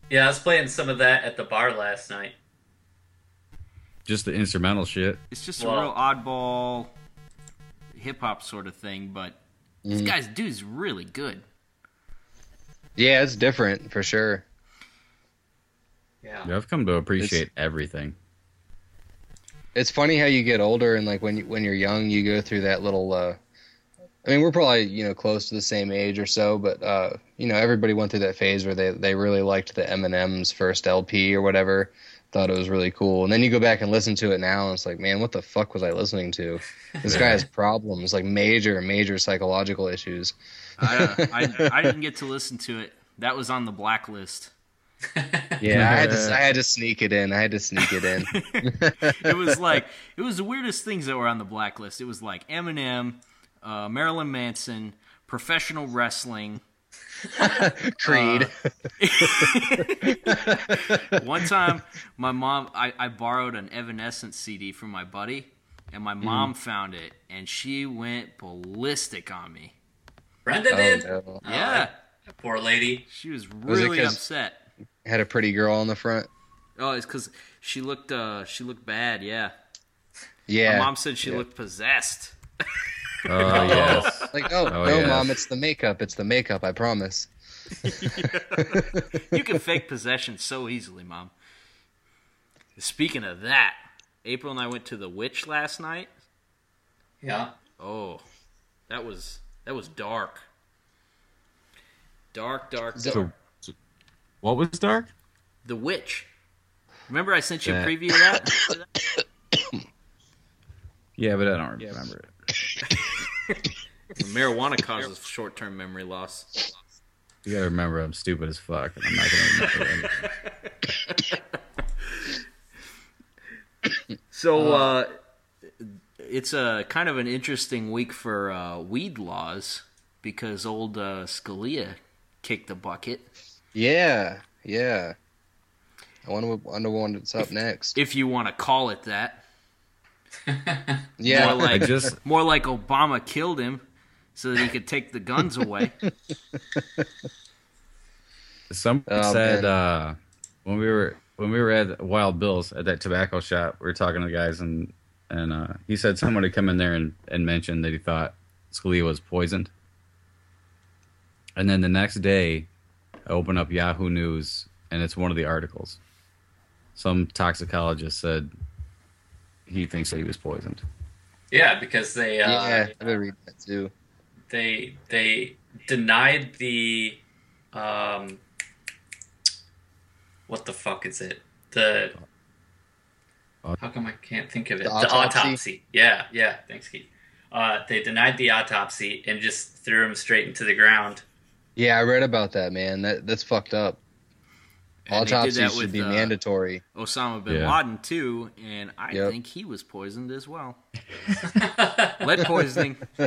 Yeah, I was playing some of that at the bar last night. Just the instrumental shit. It's just Well- a real oddball hip hop sort of thing, but this Mhm. guy's dude's really good. Yeah, it's different for sure. Yeah. Yeah, I've come to appreciate everything. It's funny how you get older and like when you, when you're young, you go through that little. uh I mean, we're probably you know close to the same age or so, but uh, you know everybody went through that phase where they they really liked the Eminem's first LP or whatever. Thought it was really cool, and then you go back and listen to it now, and it's like, man, what the fuck was I listening to? This guy has problems, like major, major psychological issues. I, uh, I, I didn't get to listen to it. That was on the blacklist. Yeah, I had to I had to sneak it in. I had to sneak it in. It was like it was the weirdest things that were on the blacklist. It was like Eminem, uh, Marilyn Manson, professional wrestling. Creed. One time, my mom, I, I borrowed an Evanescence CD from my buddy, and my mom found it, and she went ballistic on me. Brenda oh, did? no. Yeah, Poor lady. she was really really 'cause- upset. Had a pretty girl on the front. Oh, it's because she looked, uh, she looked bad. Yeah, Yeah. my mom said she Yeah. looked possessed. Oh yes. Like, oh, Oh, no, yes. mom, it's the makeup. It's the makeup. I promise. You can fake possession so easily, mom. Speaking of that, April and I went to the Witch last night. Yeah. Oh, that was That was dark. Dark, dark, dark. So, what was dark? The Witch. Remember I sent you a preview of that? Yeah, but I don't remember it. Marijuana causes short-term memory loss. You gotta remember, I'm stupid as fuck, and I'm not gonna remember anything. So uh, it's a kind of an interesting week for uh, weed laws because old uh, Scalia kicked the bucket. Yeah, yeah. I wonder, what- wonder what's up next. If you want to call it that. Yeah, More like I just more like Obama killed him so that he could take the guns away. Somebody Oh, said uh, when we were when we were at Wild Bill's at that tobacco shop, we were talking to the guys, and and uh, he said someone had come in there and, and mentioned that he thought Scalia was poisoned. And then the next day, I open up Yahoo News, and it's one of the articles. Some toxicologist said he thinks that he was poisoned. Yeah, because they uh, yeah. I've been reading that too. they they denied the um what the fuck is it the how come I can't think of it The the autopsy? autopsy yeah yeah thanks Keith uh, they denied the autopsy and just threw him straight into the ground Yeah, I read about that, man. That that's fucked up. And Autopsies that should with, be uh, mandatory. Osama bin Yeah. Laden too, and I Yep. think he was poisoned as well. Lead poisoning.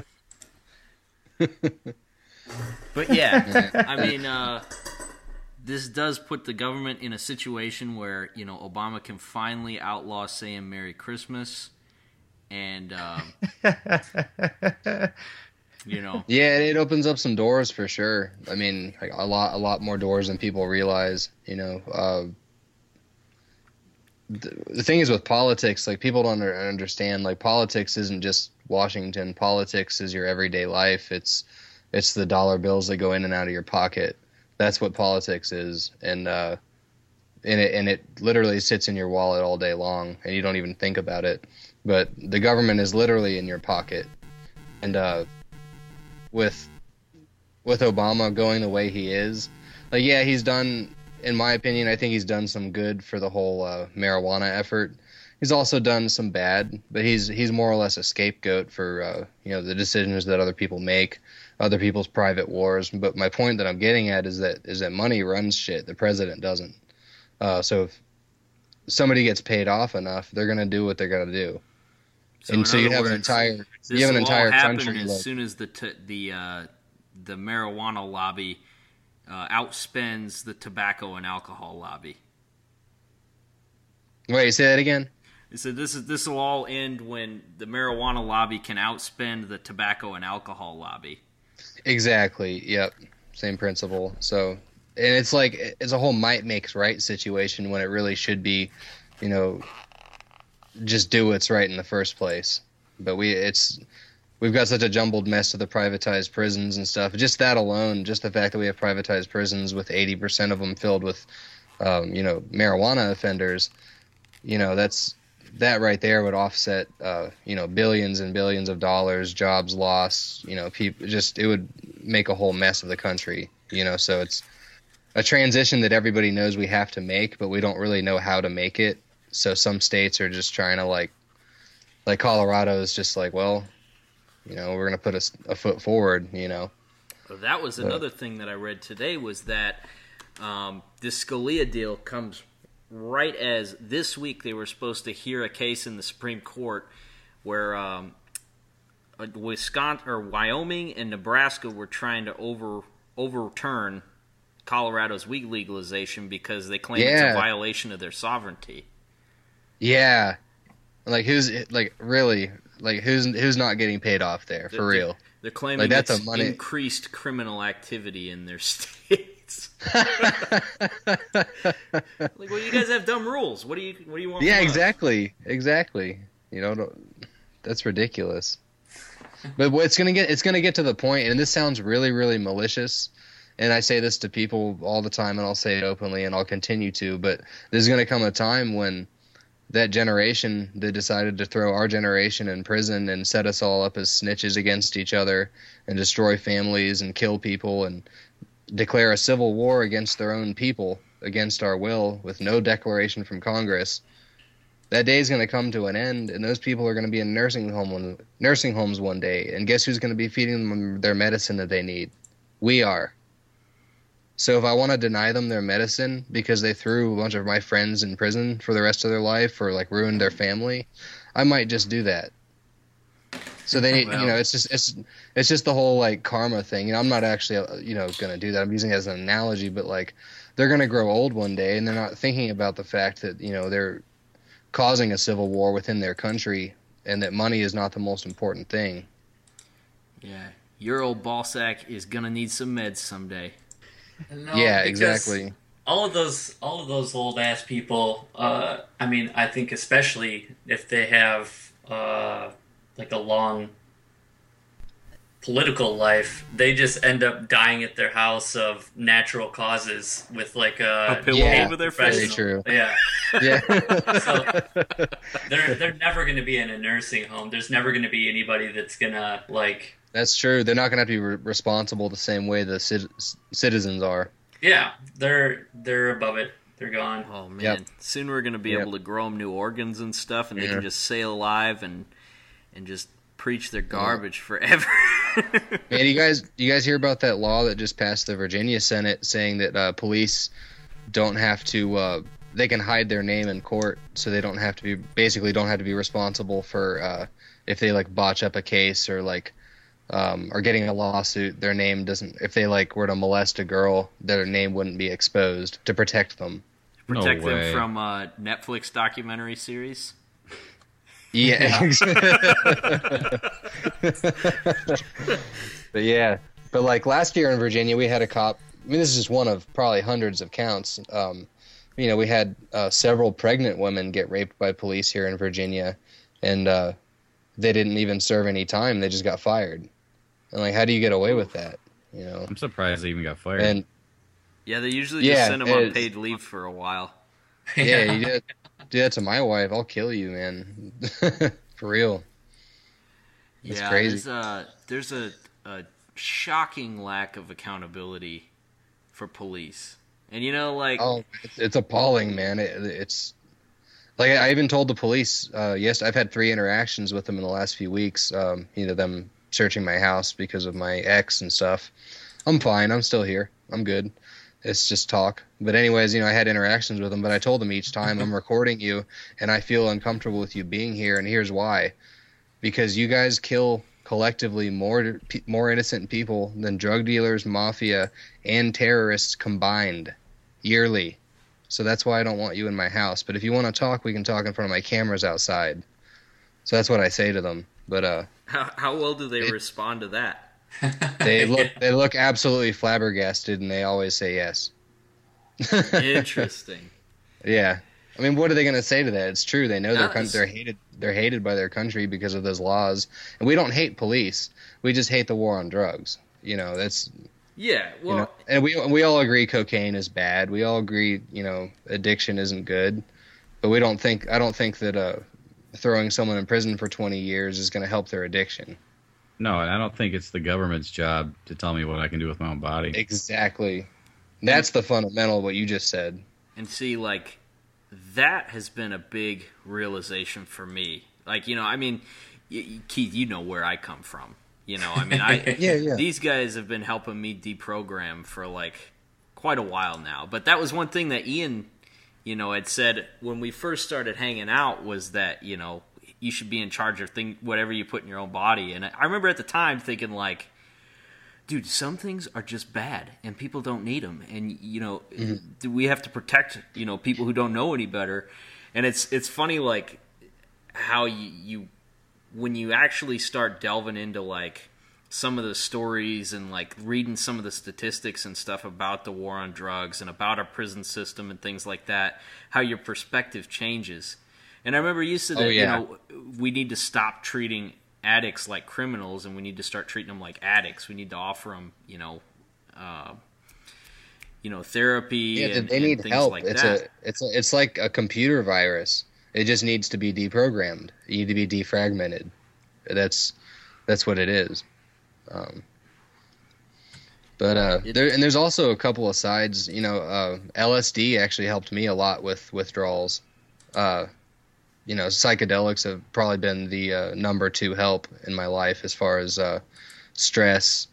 but yeah, I mean, uh, this does put the government in a situation where you know Obama can finally outlaw saying "Merry Christmas," and um, you know, Yeah, it opens up some doors for sure. I mean, like a lot, a lot more doors than people realize. You know, uh, the, the thing is with politics, like people don't under, understand. Like politics isn't just Washington. Politics is your everyday life. It's it's the dollar bills that go in and out of your pocket. That's what politics is, and uh, and it and it literally sits in your wallet all day long, and you don't even think about it. But the government is literally in your pocket, and uh, with with Obama going the way he is, like yeah, he's done. In my opinion, I think he's done some good for the whole uh, marijuana effort. He's also done some bad, but he's he's more or less a scapegoat for uh, you know the decisions that other people make, other people's private wars. But my point that I'm getting at is that is that money runs shit. The president doesn't. Uh, so if somebody gets paid off enough, they're gonna do what they're gonna do. And so you have an entire This you have an entire country. as like- soon as the t- the uh, the marijuana lobby uh, outspends the tobacco and alcohol lobby. Wait, say that again. So this is this will all end when the marijuana lobby can outspend the tobacco and alcohol lobby. Exactly. Yep. Same principle. So, and it's like it's a whole might makes right situation when it really should be, you know, just do what's right in the first place. But we it's we've got such a jumbled mess of the privatized prisons and stuff. Just that alone, just the fact that we have privatized prisons with 80% of them filled with um, you know, marijuana offenders, you know, that's that right there would offset, uh, you know, billions and billions of dollars, jobs lost. You know, people just it would make a whole mess of the country. You know, so it's a transition that everybody knows we have to make, but we don't really know how to make it. So some states are just trying to like, like Colorado is just like, well, you know, we're gonna put a foot forward. You know, So that was another thing that I read today was that um, this Scalia deal comes right as this week they were supposed to hear a case in the Supreme Court where um, uh, Wisconsin or Wyoming and Nebraska were trying to over overturn Colorado's weed legalization because they claim it's a violation of their sovereignty. Yeah, like who's like really like who's who's not getting paid off there for They're- real? They're claiming Like, that's a money- increased criminal activity in their states. like, well, you guys have dumb rules. What do you What do you want? Yeah, from us? exactly, exactly. You know, that's ridiculous. But it's gonna get, it's gonna get to the point, and this sounds really, really malicious. And I say this to people all the time, and I'll say it openly, and I'll continue to. But there's gonna come a time when that generation that decided to throw our generation in prison and set us all up as snitches against each other and destroy families and kill people and declare a civil war against their own people against our will with no declaration from Congress. That day is going to come to an end, and those people are going to be in nursing home one, nursing homes one day. And guess who's going to be feeding them their medicine that they need? We are. So if I want to deny them their medicine because they threw a bunch of my friends in prison for the rest of their life or like ruined their family, I might just do that. So they need, Well- you know, it's just it's it's just the whole like karma thing. You know, I'm not actually uh, you know going to do that. I'm using it as an analogy, but like they're going to grow old one day and they're not thinking about the fact that, you know, they're causing a civil war within their country and that money is not the most important thing. Yeah, your old ball sack is gonna need some meds someday. No, yeah, exactly. All of those, all of those old ass people. Uh, I mean, I think especially if they have uh, like a long political life, they just end up dying at their house of natural causes with like a, A pillow Yeah, over their very face. true. Yeah, Yeah. they're they're never going to be in a nursing home. There's never going to be anybody that's gonna like. That's true. They're not going to have to be re- responsible the same way the cit- citizens are. Yeah, they're they're above it. They're gone. Oh man, Yep. soon we're gonna be Yep. able to grow them new organs and stuff, and they Yeah. can just stay alive and and just preach their garbage forever. Man, you guys, you guys hear about that law that just passed the Virginia Senate saying that uh, police don't have to, uh, they can hide their name in court, so they don't have to be, basically, don't have to be responsible for uh, if they like botch up a case or like um, are getting a lawsuit. Their name doesn't, if they like were to molest a girl, their name wouldn't be exposed to protect them. Protect No them way. from a Netflix documentary series. Yeah. but yeah, but like last year in Virginia, we had a cop. I mean, this is just one of probably hundreds of counts. Um, you know, we had uh, several pregnant women get raped by police here in Virginia, and uh, they didn't even serve any time. They just got fired. And like, how do you get away with that? You know, I'm surprised they even got fired. and Yeah, they usually Yeah, just send them on paid leave for a while. yeah, you did do that to my wife, I'll kill you, man. For real. It's yeah, crazy. there's a there's a, a shocking lack of accountability for police, and you know, like Oh, it's, it's appalling, man. It, it's like I even told the police. Uh, yes, I've had three interactions with them in the last few weeks. Um, you know, them searching my house because of my ex and stuff. I'm fine. I'm still here. I'm good. It's just talk. But anyways, you know, I had interactions with them, but I told them each time I'm recording you, and I feel uncomfortable with you being here, and here's why: because you guys kill collectively more more innocent people than drug dealers, mafia, and terrorists combined yearly. So that's why I don't want you in my house. But if you want to talk, we can talk in front of my cameras outside. So that's what I say to them. But uh, how, how well do they respond to that? they look they look absolutely flabbergasted, and they always say yes. Interesting. Yeah. I mean, what are they going to say to that? It's true. They know Yes. they're hated. They're hated by their country because of those laws, and we don't hate police. We just hate the war on drugs. You know, that's Yeah, well, you know, and we we all agree cocaine is bad. We all agree, you know, addiction isn't good, but we don't think I don't think that uh, throwing someone in prison for 20 years is going to help their addiction. no, and I don't think it's the government's job to tell me what I can do with my own body. Exactly. That's the fundamental of what you just said. And see, like, that has been a big realization for me. Like, you know, I mean, y- y- Keith, you know where I come from. You know, I mean, I Yeah, yeah. these guys have been helping me deprogram for like quite a while now. But that was one thing that Ian, you know, had said when we first started hanging out was that you know you should be in charge of thing whatever you put in your own body. And I remember at the time thinking like, dude, some things are just bad and people don't need them. And you know, mm-hmm. do we have to protect you know people who don't know any better. And it's it's funny like how you, you when you actually start delving into like some of the stories and like reading some of the statistics and stuff about the war on drugs and about our prison system and things like that, how your perspective changes. And I remember you said that Oh, yeah. you know we need to stop treating addicts like criminals and we need to start treating them like addicts. We need to offer them, you know, uh, you know, therapy Yeah, and, they need things help. like it's that. a it's a, it's like a computer virus. It just needs to be deprogrammed. You need to be defragmented. That's that's what it is. Um, but uh, there and there's also a couple of sides. You know, uh, LSD actually helped me a lot with withdrawals. Uh, you know, psychedelics have probably been the uh, number two help in my life as far as uh, stress,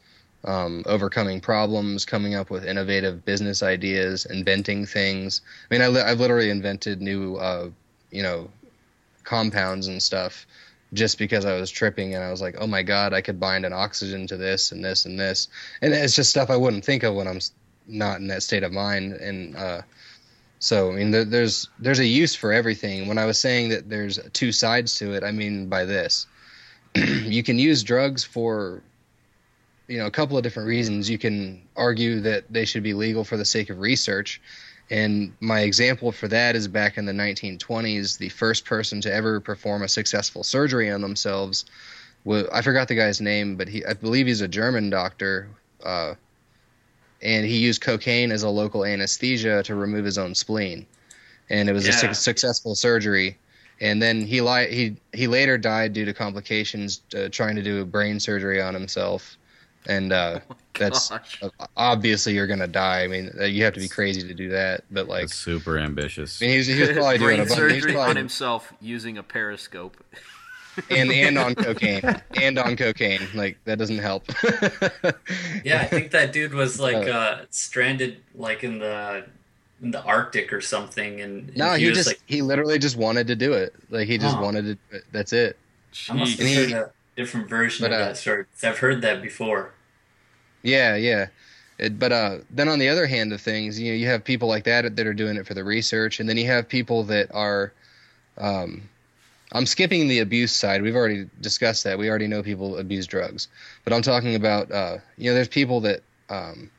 um, overcoming problems, coming up with innovative business ideas, inventing things. I mean, I li- I've literally invented new, uh, you know, compounds and stuff just because I was tripping and I was like, oh my god, I could bind an oxygen to this and this and this, and it's just stuff I wouldn't think of when I'm not in that state of mind. And uh, so, I mean, there, there's there's a use for everything. When I was saying that there's two sides to it, I mean by this, you can use drugs for you know a couple of different reasons. You can argue that they should be legal for the sake of research and my example for that is back in the 1920s, the first person to ever perform a successful surgery on themselves. Was, I forgot the guy's name, but he, I believe he's a German doctor. Uh, and he used cocaine as a local anesthesia to remove his own spleen. And it was yeah. a su- successful surgery. And then he, li- he, he later died due to complications uh, trying to do a brain surgery on himself and uh, that's obviously you're gonna die. I mean, uh, you have to be crazy to do that, but like that's super ambitious. I mean, he's, he's probably doing a surgery probably, on himself using a periscope, and and on cocaine, and on cocaine. Like that doesn't help. yeah, I think that dude was like uh, uh, stranded, like in the in the Arctic or something, and, and no, he, he just like, he literally just wanted to do it. Like he just wanted to. That's it. I must have heard a different version but, of that story. I've heard that before. Yeah, yeah. It, but uh, then on the other hand of things, you know, you have people like that that are doing it for the research, and then you have people that are. Um, I'm skipping the abuse side. We've already discussed that. We already know people abuse drugs, but I'm talking about uh, you know, there's people that um,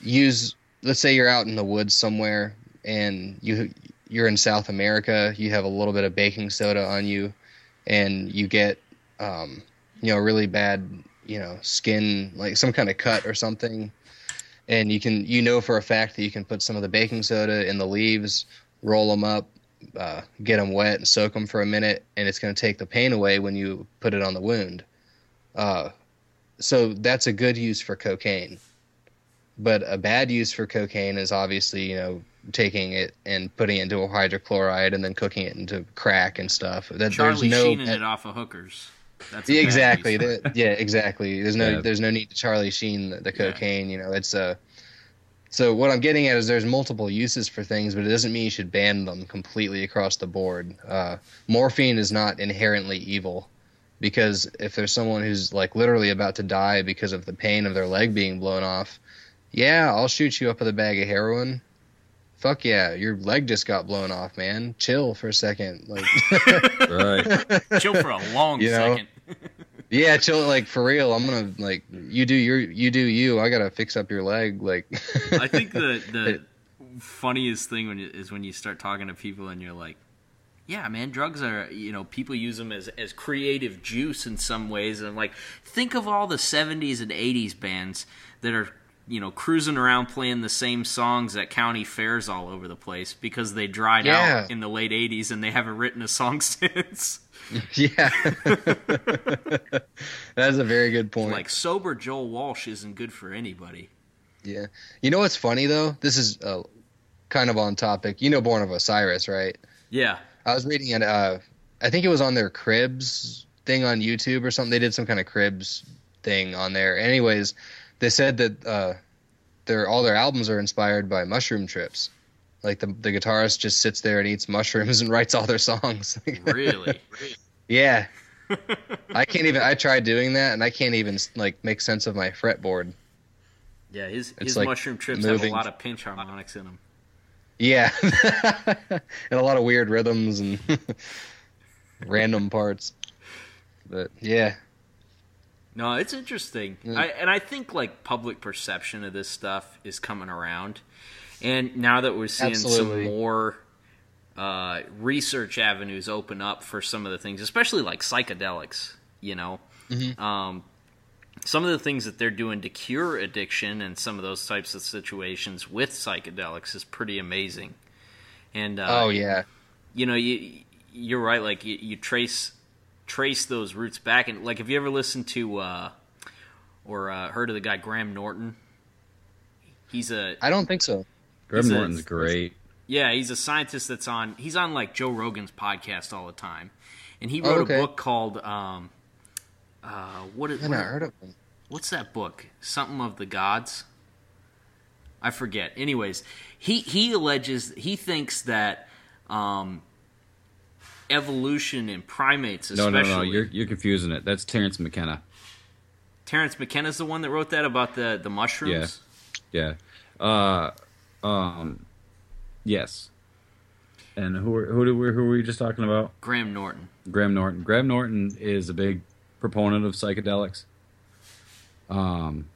use. Let's say you're out in the woods somewhere, and you you're in South America. You have a little bit of baking soda on you, and you get um, you know really bad you know skin like some kind of cut or something. And you can you know for a fact that you can put some of the baking soda in the leaves roll them up uh, get them wet and soak them for a minute and it's going to take the pain away when you put it on the wound. Uh, so that's a good use for cocaine. But a bad use for cocaine is obviously you know taking it and putting it into a hydrochloride and then cooking it into crack and stuff. That Charlie there's no Sheening it off of hookers that's yeah, exactly. the, yeah, exactly. There's no yeah. there's no need to Charlie Sheen the, the cocaine. Yeah. You know, it's uh so what I'm getting at is there's multiple uses for things, but it doesn't mean you should ban them completely across the board. Uh, morphine is not inherently evil, because if there's someone who's like literally about to die because of the pain of their leg being blown off, yeah, I'll shoot you up with a bag of heroin. Fuck yeah, your leg just got blown off, man. Chill for a second, like right. Chill for a long you know? second yeah, chill. Like for real, I'm gonna like you do your you do you. I gotta fix up your leg. Like I think the the funniest thing when you, is when you start talking to people and you're like, yeah, man, drugs are you know people use them as as creative juice in some ways, and I'm like, think of all the '70s and '80s bands that are you know cruising around playing the same songs at county fairs all over the place because they dried yeah. out in the late '80s and they haven't written a song since. Yeah, that's a very good point. Like sober Joe Walsh isn't good for anybody. Yeah, you know what's funny though? This is uh, kind of on topic. You know, Born of Osiris, right? Yeah, I was reading it. Uh, I think it was on their Cribs thing on YouTube or something. They did some kind of Cribs thing on there. Anyways, they said that uh, their all their albums are inspired by mushroom trips. Like the the guitarist just sits there and eats mushrooms and writes all their songs. really? yeah. I can't even. I tried doing that and I can't even like make sense of my fretboard. Yeah, his it's his like mushroom trips moving. have a lot of pinch harmonics in them. Yeah, and a lot of weird rhythms and random parts. But yeah, no, it's interesting. Mm. I, and I think like public perception of this stuff is coming around. And now that we're seeing Absolutely. some more uh, research avenues open up for some of the things, especially like psychedelics, you know, mm-hmm. um, some of the things that they're doing to cure addiction and some of those types of situations with psychedelics is pretty amazing. And uh, oh yeah, you know, you you're right. Like you, you trace trace those roots back, and like, have you ever listened to uh, or uh, heard of the guy Graham Norton? He's a I don't think so. Graham He's a- Norton's great. yeah, he's a scientist that's on. He's on like Joe Rogan's podcast all the time, and he Oh, wrote okay. a book called um, uh, what is I heard of him. what's that book? Something of the gods. I forget. Anyways, he he alleges he thinks that um, evolution in primates, especially. no, no. no. You're you're confusing it. That's Terence McKenna. Terence McKenna's the one that wrote that about the the mushrooms. Yeah. Uh, um, yes. And who are- who do we, who were we just talking about? Graham Norton. Graham Norton. Graham Norton is a big proponent of psychedelics. Um,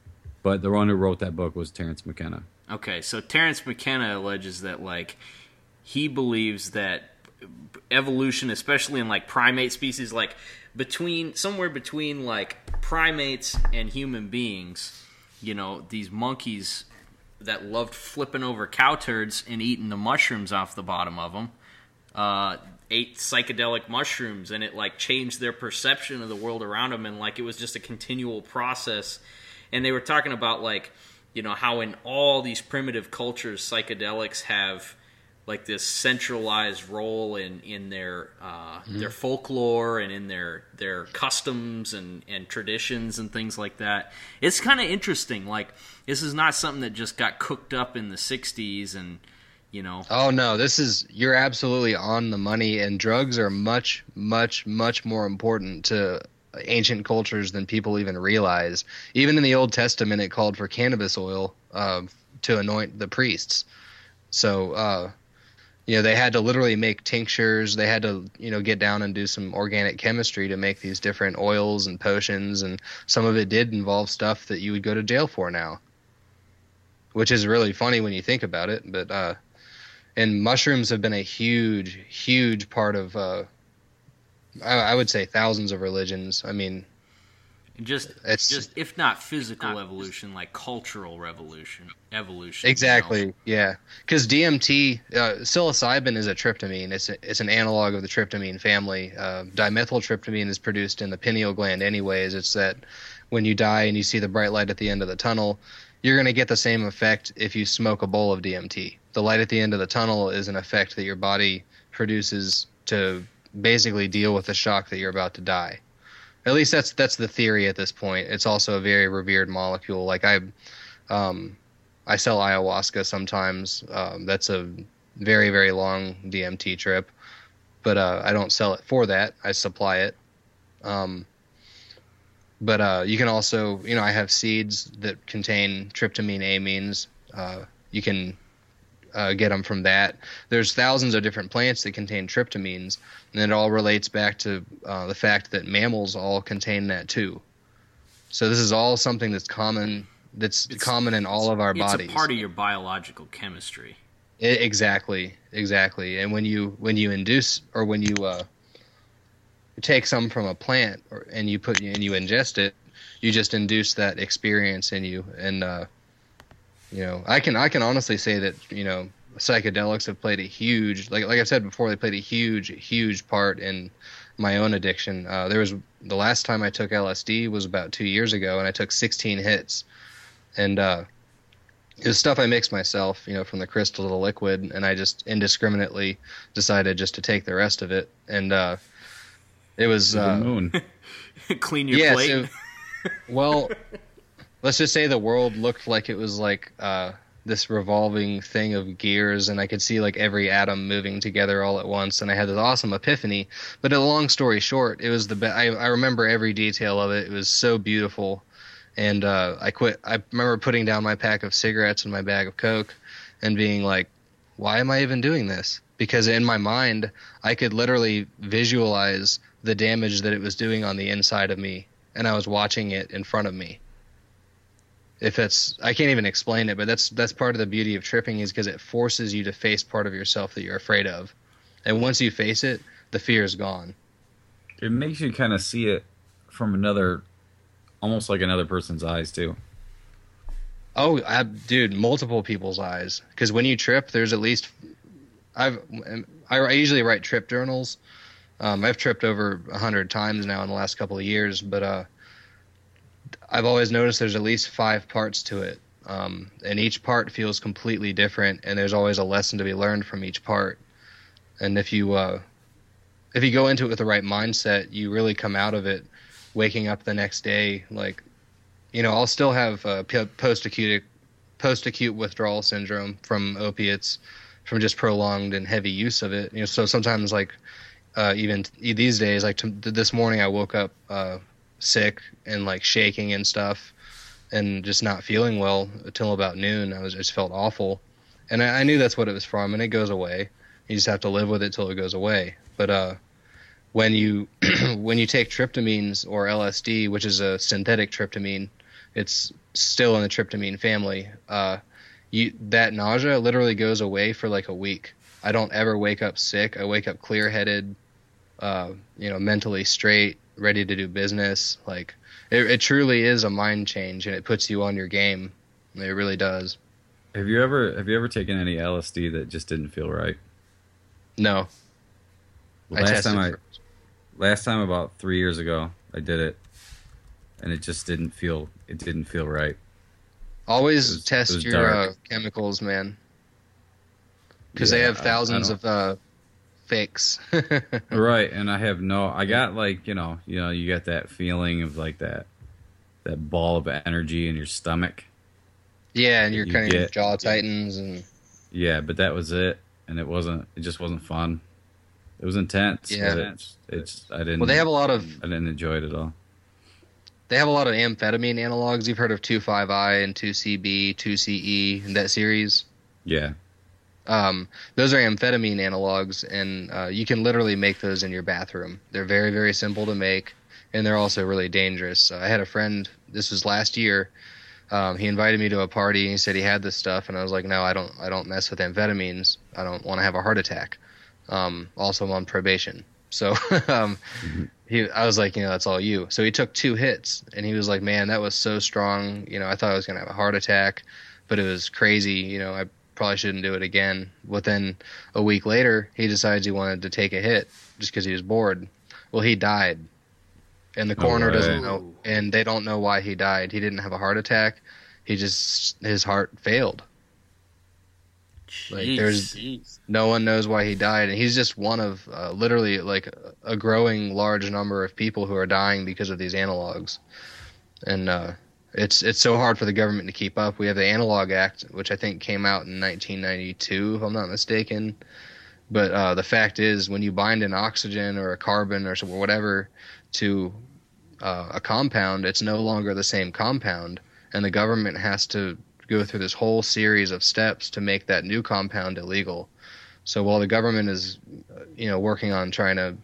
but the one who wrote that book was Terence McKenna. Okay, so Terence McKenna alleges that like he believes that evolution, especially in like primate species, like between somewhere between like primates and human beings, you know, these monkeys that loved flipping over cow turds and eating the mushrooms off the bottom of them, uh, ate psychedelic mushrooms, and it like changed their perception of the world around them, and like it was just a continual process. And they were talking about like, you know, how in all these primitive cultures, psychedelics have like this centralized role in in their uh, their folklore and in their their customs and and traditions and things like that. It's kind of interesting. Like this is not something that just got cooked up in the '60s and you know. Oh no, this is you're absolutely on the money, and drugs are much, much, much more important to ancient cultures than people even realize. Even in the Old Testament, it called for cannabis oil uh, to anoint the priests. So, uh, you know, they had to literally make tinctures. They had to, you know, get down and do some organic chemistry to make these different oils and potions, and some of it did involve stuff that you would go to jail for now. Which is really funny when you think about it, but uh, and mushrooms have been a huge, huge part of, uh, I, I would say, thousands of religions. I mean, just It's- just if not physical evolution, like cultural revolution, evolution. you know? exactly, yeah. Because DMT, uh, psilocybin is a tryptamine. It's a, it's an analog of the tryptamine family. Uh, dimethyltryptamine is produced in the pineal gland, anyways. It's that when you die and you see the bright light at the end of the tunnel, you're going to get the same effect if you smoke a bowl of DMT. The light at the end of the tunnel is an effect that your body produces to basically deal with the shock that you're about to die. At least that's that's the theory at this point. It's also a very revered molecule. Like I, um, I sell ayahuasca sometimes. Um, that's a very very long DMT trip, but uh, I don't sell it for that. I supply it. Um, but uh, you can also, you know, I have seeds that contain tryptamine amines. Uh, you can uh, get them from that. There's thousands of different plants that contain tryptamines, and it all relates back to uh, the fact that mammals all contain that too. So this is all something that's common. That's It's- common in all of our It's bodies. a part of your biological chemistry. I- exactly, exactly. And when you when you induce or when you uh, take some from a plant or, and you put and you ingest it, you just induce that experience in you. And uh, you know, I can I can honestly say that you know psychedelics have played a huge like like I said before they played a huge huge part in my own addiction. Uh, there was the last time I took LSD was about two years ago, and I took 16 hits, and uh, it was stuff I mixed myself, you know, from the crystal to the liquid, and I just indiscriminately decided just to take the rest of it, and uh, it was The uh, moon. Clean your yeah. plate. So, well, let's just say the world looked like it was like uh, this revolving thing of gears, and I could see like every atom moving together all at once, and I had this awesome epiphany. But a long story short, it was the I, I remember every detail of it. It was so beautiful, and uh, I quit. I remember putting down my pack of cigarettes and my bag of coke, and being like, "Why am I even doing this?" Because in my mind, I could literally visualize the damage that it was doing on the inside of me, and I was watching it in front of me. If that's, I can't even explain it, but that's that's part of the beauty of tripping is because it forces you to face part of yourself that you're afraid of, and once you face it, the fear is gone. it makes you kind of see it from another, almost like another person's eyes too. Oh, I, dude, multiple people's eyes. Because when you trip, there's at least I've I, usually write trip journals. Um, I've tripped over a hundred times now in the last couple of years, but uh, I've always noticed there's at least five parts to it, um, and each part feels completely different, and there's always a lesson to be learned from each part. And if you uh, if you go into it with the right mindset, you really come out of it waking up the next day like, you know, I'll still have uh, post acute post acute withdrawal syndrome from opiates from just prolonged and heavy use of it. You know, so sometimes like uh, even these days, like to, this morning, I woke up uh, sick and like shaking and stuff, and just not feeling well until about noon. I was just felt awful, and I, I knew that's what it was from, and it goes away. You just have to live with it till it goes away. But uh, when you when you take tryptamines or LSD, which is a synthetic tryptamine, it's still in the tryptamine family. Uh, you that nausea literally goes away for like a week. I don't ever wake up sick. I wake up clear headed, uh, you know, mentally straight, ready to do business. Like it, it truly is a mind change, and it puts you on your game. It really does. Have you ever have you ever taken any LSD that just didn't feel right? No. Last time I, last time about three years ago, I did it, and it just didn't feel it didn't feel right. Always was, test your uh, chemicals, man, because yeah, they have thousands of uh, fakes. right, and I have no. I got like you know, you know, you got that feeling of like that, that ball of energy in your stomach. Yeah, and your kind of jaw tightens and. Yeah, but that was it, and it wasn't. It just wasn't fun. It was intense. Yeah, it's, it's. I didn't. Well, they have a lot of. I didn't enjoy it at all they have a lot of amphetamine analogs. You've heard of 2,5-I and 2CB, 2CE, and that series. Yeah. Um, those are amphetamine analogs, and uh, you can literally make those in your bathroom. They're very, very simple to make, and they're also really dangerous. Uh, I had a friend. This was last year. Um, he invited me to a party. and He said he had this stuff, and I was like, "No, I don't. I don't mess with amphetamines. I don't want to have a heart attack." Um, also, I'm on probation, so um, mm-hmm he I was like, you know, that's all you. So he took two hits and he was like, man, that was so strong. You know, I thought I was going to have a heart attack, but it was crazy. You know, I probably shouldn't do it again. Within a week later, he decides he wanted to take a hit just because he was bored. Well, he died. And the coroner right. doesn't know, and they don't know why he died. He didn't have a heart attack. He just, his heart failed. Like there's no one knows why he died, and he's just one of uh, literally like a growing large number of people who are dying because of these analogs, and uh, it's it's so hard for the government to keep up. We have the Analog Act, which I think came out in 1992, if I'm not mistaken. But uh, the fact is, when you bind an oxygen or a carbon or whatever to uh, a compound, it's no longer the same compound, and the government has to go through this whole series of steps to make that new compound illegal. So while the government is, you know, working on trying to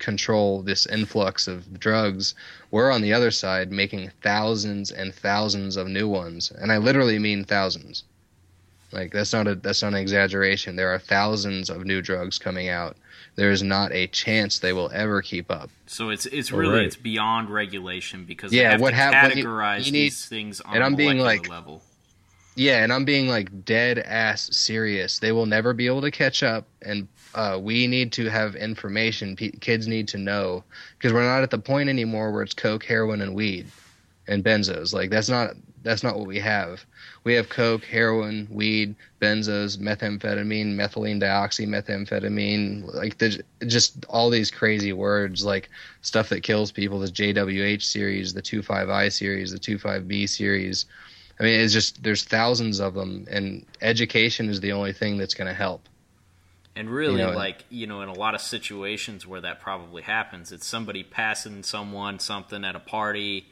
control this influx of drugs, we're on the other side making thousands and thousands of new ones, and I literally mean thousands. Like that's not a that's not an exaggeration. There are thousands of new drugs coming out. There is not a chance they will ever keep up. So it's it's really right. it's beyond regulation because yeah, what happens? Categorize you, you need, these things on and I'm being like, level. Yeah, and I'm being like dead ass serious. They will never be able to catch up, and uh, we need to have information. P- kids need to know because we're not at the point anymore where it's coke, heroin, and weed, and benzos. Like that's not that's not what we have. We have coke, heroin, weed, benzos, methamphetamine, methylene dioxymethamphetamine, like the, just all these crazy words, like stuff that kills people. The JWH series, the 25I series, the 25B series I mean, it's just there's thousands of them, and education is the only thing that's going to help. And really, you know, like you know, in a lot of situations where that probably happens, it's somebody passing someone something at a party,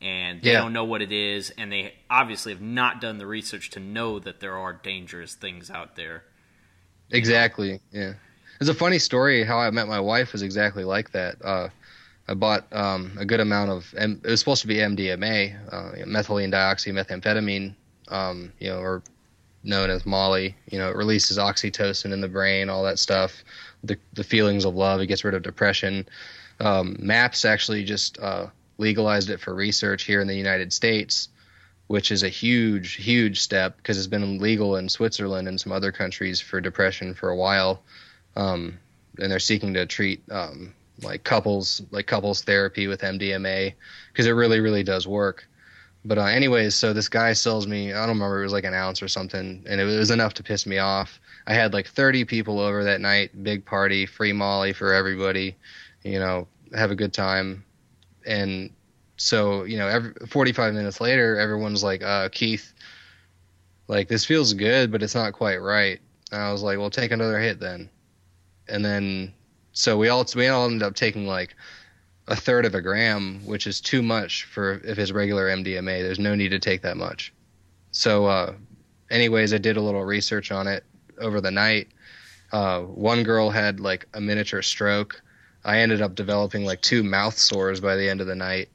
and they yeah. don't know what it is, and they obviously have not done the research to know that there are dangerous things out there. Exactly. Know? Yeah. It's a funny story. How I met my wife was exactly like that. Uh, I bought um, a good amount of. It was supposed to be MDMA, uh, methylene dioxymethamphetamine, um, you know, or known as Molly. You know, it releases oxytocin in the brain, all that stuff. The the feelings of love. It gets rid of depression. Um, MAPS actually just uh, legalized it for research here in the United States, which is a huge, huge step because it's been legal in Switzerland and some other countries for depression for a while. um, and they're seeking to treat um, like couples like couples therapy with MDMA because it really really does work. But uh, anyways, so this guy sells me I don't remember it was like an ounce or something, and it was enough to piss me off. I had like 30 people over that night, big party, free Molly for everybody, you know, have a good time, and so you know, every 45 minutes later, everyone's like, uh, Keith, like this feels good, but it's not quite right. And I was like, well, take another hit then, and then so we all we all ended up taking like a third of a gram, which is too much for if it's regular MDMA. There's no need to take that much. So, uh, anyways, I did a little research on it over the night. Uh, one girl had like a miniature stroke. I ended up developing like two mouth sores by the end of the night.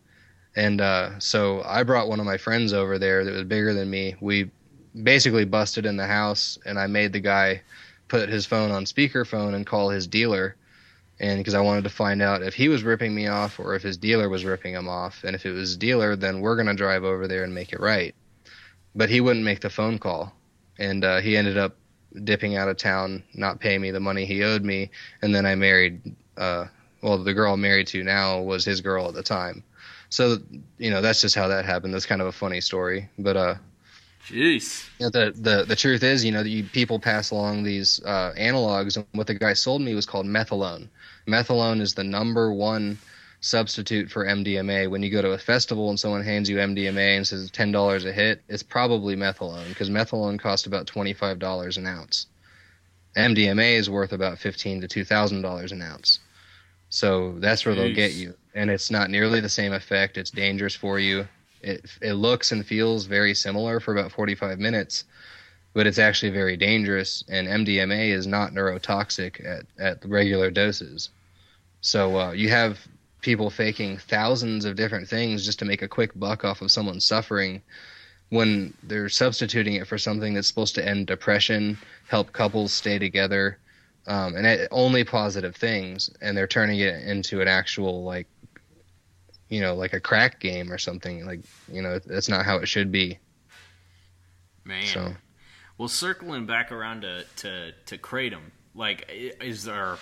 And uh, so I brought one of my friends over there that was bigger than me. We basically busted in the house, and I made the guy put his phone on speakerphone and call his dealer and because I wanted to find out if he was ripping me off or if his dealer was ripping him off. And if it was dealer, then we're gonna drive over there and make it right. But he wouldn't make the phone call, and uh, he ended up dipping out of town, not paying me the money he owed me, and then I married. Uh, well, the girl I'm married to now was his girl at the time. So you know that's just how that happened. That's kind of a funny story, but uh, Jeez. you know, the, the the truth is, you know, you, people pass along these uh, analogs, and what the guy sold me was called methylone. Methylone is the number one substitute for MDMA. When you go to a festival and someone hands you MDMA and says ten dollars a hit, it's probably methylone because methylone costs about twenty five dollars an ounce. MDMA is worth about fifteen to two thousand dollars an ounce. So that's where they'll get you, and it's not nearly the same effect. It's dangerous for you. It it looks and feels very similar for about forty five minutes, but it's actually very dangerous. And MDMA is not neurotoxic at at regular doses. So uh, you have people faking thousands of different things just to make a quick buck off of someone's suffering when they're substituting it for something that's supposed to end depression, help couples stay together, um, and it, only positive things, and they're turning it into an actual like, you know, like a crack game or something. Like, you know, that's not how it should be. Man. So Well, circling back around to to to kratom, like, is there?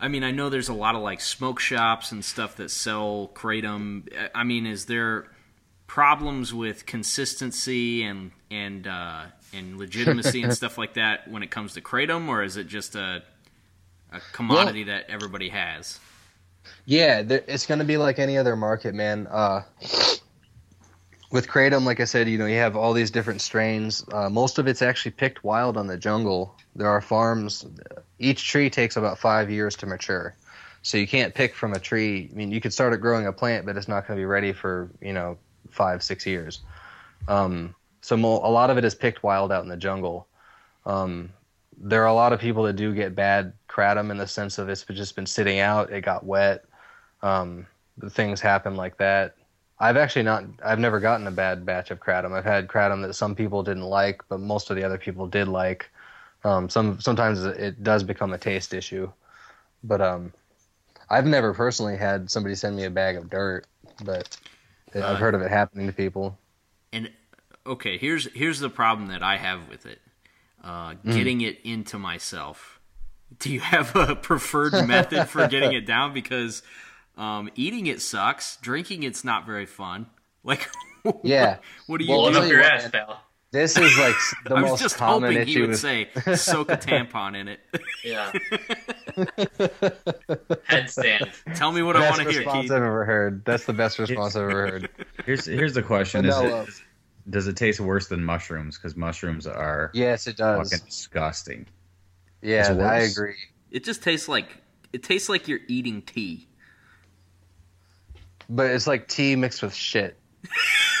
I mean, I know there's a lot of like smoke shops and stuff that sell kratom. I mean, is there problems with consistency and and uh, and legitimacy and stuff like that when it comes to kratom, or is it just a a commodity that everybody has? Yeah, there, it's going to be like any other market, man. Uh, with kratom, like I said, you know, you have all these different strains. Uh, most of it's actually picked wild on the jungle. There are farms. Each tree takes about five years to mature, so you can't pick from a tree. I mean, you could start growing a plant, but it's not going to be ready for you know five, six years. Um, so mo- a lot of it is picked wild out in the jungle. Um, there are a lot of people that do get bad kratom in the sense of it's just been sitting out, it got wet, um, things happen like that. I've actually not, I've never gotten a bad batch of kratom. I've had kratom that some people didn't like, but most of the other people did like. Um, some sometimes it does become a taste issue, but um, I've never personally had somebody send me a bag of dirt, but Uh, I've heard of it happening to people. And okay, here's here's the problem that I have with it. Uh, getting it into myself. Do you have a preferred method for getting it down? Because um, eating it sucks. Drinking it's not very fun. Like, Yeah. what, do you Well, Blowing do? I'll up your ass, what, pal. This is like the I was most just common hoping he issue. would with- say soak a tampon in it. Yeah. Headstand. Tell me what I want to hear, response Keith. I've ever heard. That's the best response I've ever heard. Here's here's the question: Is Vanilla. it, does it taste worse than mushrooms? Because mushrooms are Yes, it does. fucking disgusting. Yeah, I agree. It just tastes like it tastes like you're eating tea. But it's like tea mixed with shit.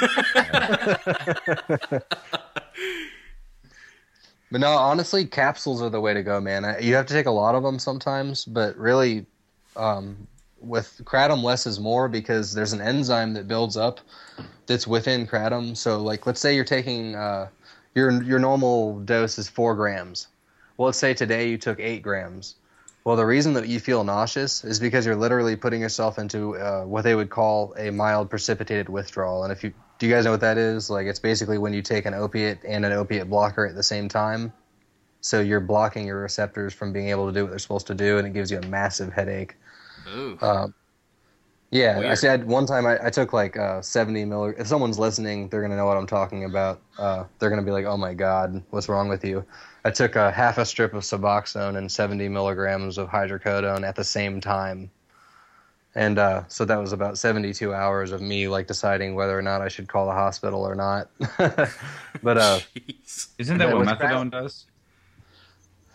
but no, honestly, capsules are the way to go, man. You have to take a lot of them sometimes, but really, um, with kratom, less is more because there's an enzyme that builds up that's within kratom. So, like, let's say you're taking uh, your your normal dose is four grams. Well, let's say today you took eight grams. Well, the reason that you feel nauseous is because you're literally putting yourself into uh, what they would call a mild precipitated withdrawal. And if you do, you guys know what that is? Like, it's basically when you take an opiate and an opiate blocker at the same time. so you're blocking your receptors from being able to do what they're supposed to do, and it gives you a massive headache. Ooh. Um, yeah, I said one time I, I took like uh, 70 milli. If someone's listening, they're gonna know what I'm talking about. Uh, they're gonna be like, "Oh my God, what's wrong with you?" I took a half a strip of Suboxone and 70 milligrams of hydrocodone at the same time, and uh, so that was about 72 hours of me like deciding whether or not I should call the hospital or not. but uh, Isn't that what methadone does?